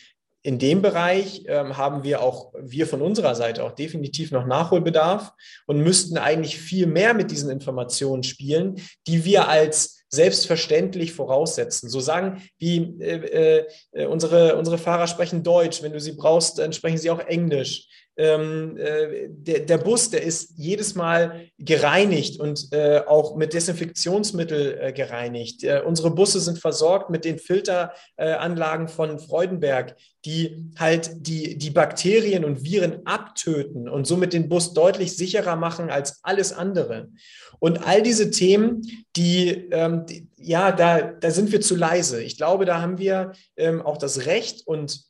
in dem Bereich ähm, haben wir auch, wir von unserer Seite auch definitiv noch Nachholbedarf und müssten eigentlich viel mehr mit diesen Informationen spielen, die wir als selbstverständlich voraussetzen. So sagen wie äh, äh, unsere, unsere Fahrer sprechen Deutsch, wenn du sie brauchst, dann sprechen sie auch Englisch ähm, äh, der, der, Bus, der ist jedes Mal gereinigt und äh, auch mit Desinfektionsmittel äh, gereinigt. Äh, unsere Busse sind versorgt mit den Filteranlagen von Freudenberg, die halt die, die Bakterien und Viren abtöten und somit den Bus deutlich sicherer machen als alles andere. Und all diese Themen, die, ähm, die ja, da, da sind wir zu leise. Ich glaube, da haben wir ähm, auch das Recht und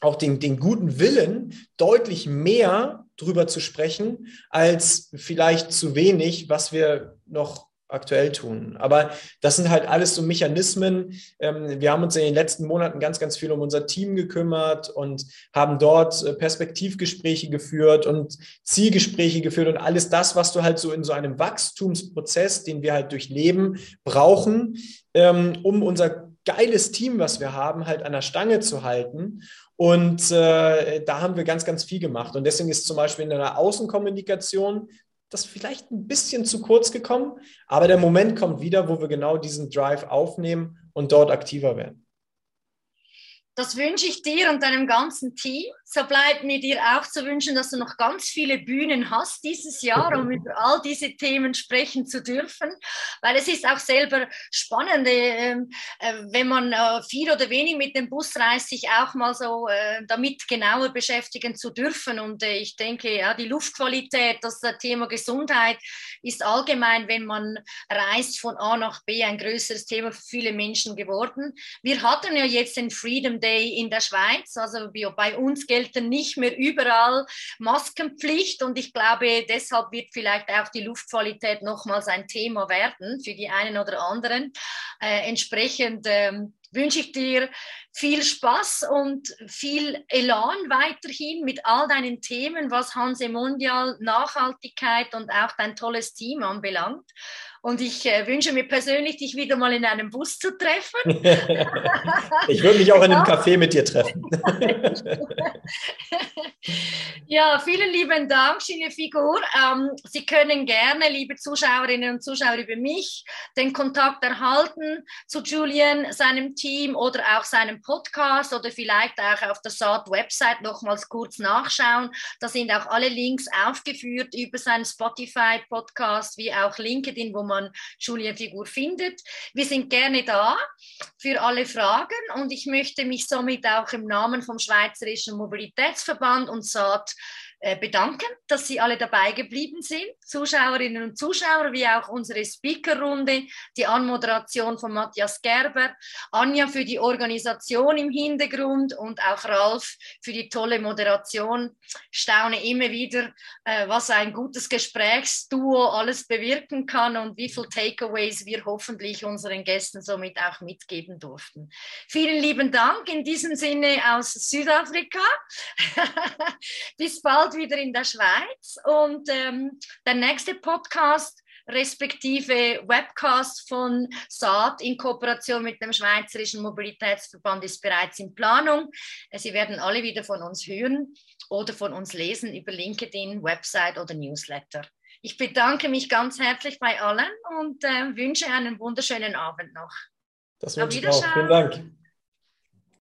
auch den, den guten Willen, deutlich mehr drüber zu sprechen, als vielleicht zu wenig, was wir noch aktuell tun. Aber das sind halt alles so Mechanismen. Ähm, wir haben uns in den letzten Monaten ganz, ganz viel um unser Team gekümmert und haben dort äh, Perspektivgespräche geführt und Zielgespräche geführt und alles das, was du halt so in so einem Wachstumsprozess, den wir halt durchleben, brauchen, ähm, um unser geiles Team, was wir haben, halt an der Stange zu halten. Und äh, da haben wir ganz, ganz viel gemacht. Und deswegen ist zum Beispiel in der Außenkommunikation das vielleicht ein bisschen zu kurz gekommen, aber der Moment kommt wieder, wo wir genau diesen Drive aufnehmen und dort aktiver werden. Das wünsche ich dir und deinem ganzen Team. So bleibt mir dir auch zu wünschen, dass du noch ganz viele Bühnen hast dieses Jahr, um über all diese Themen sprechen zu dürfen, weil es ist auch selber spannend, ähm, äh, wenn man äh, viel oder wenig mit dem Bus reist, sich auch mal so äh, damit genauer beschäftigen zu dürfen. Und ich denke, ja, die Luftqualität, das Thema Gesundheit ist allgemein, wenn man reist von A nach B, ein größeres Thema für viele Menschen geworden. Wir hatten ja jetzt den Freedom Day in der Schweiz. Also bei uns gelten nicht mehr überall Maskenpflicht und ich glaube, deshalb wird vielleicht auch die Luftqualität nochmals ein Thema werden für die einen oder anderen. Äh, entsprechend ähm, wünsche ich dir viel Spaß und viel Elan weiterhin mit all deinen Themen, was Hanse Mondial, Nachhaltigkeit und auch dein tolles Team anbelangt. Und ich äh, wünsche mir persönlich, dich wieder mal in einem Bus zu treffen. [LAUGHS] ich würde mich auch in einem Café mit dir treffen. [LAUGHS] ja, vielen lieben Dank, schöne Figur. Ähm, Sie können gerne, liebe Zuschauerinnen und Zuschauer, über mich den Kontakt erhalten zu Julian, seinem Team oder auch seinem Podcast oder vielleicht auch auf der Saat-Website nochmals kurz nachschauen. Da sind auch alle Links aufgeführt über seinen Spotify-Podcast wie auch LinkedIn, wo man Julia Figur findet. Wir sind gerne da für alle Fragen und ich möchte mich somit auch im Namen vom Schweizerischen Mobilitätsverband und äh, bedanken, dass Sie alle dabei geblieben sind, Zuschauerinnen und Zuschauer, wie auch unsere Speakerrunde, die Anmoderation von Matthias Gerber, Anja für die Organisation im Hintergrund und auch Ralf für die tolle Moderation. Staune immer wieder, äh, was ein gutes Gesprächsduo alles bewirken kann und wie viele Takeaways wir hoffentlich unseren Gästen somit auch mitgeben durften. Vielen lieben Dank in diesem Sinne aus Südafrika. [LAUGHS] Bis bald wieder in der Schweiz und ähm, der nächste Podcast respektive Webcast von Saat in Kooperation mit dem Schweizerischen Mobilitätsverband ist bereits in Planung. Äh, Sie werden alle wieder von uns hören oder von uns lesen über LinkedIn, Website oder Newsletter. Ich bedanke mich ganz herzlich bei allen und äh, wünsche einen wunderschönen Abend noch. Das wünsche ich auch. Vielen Dank.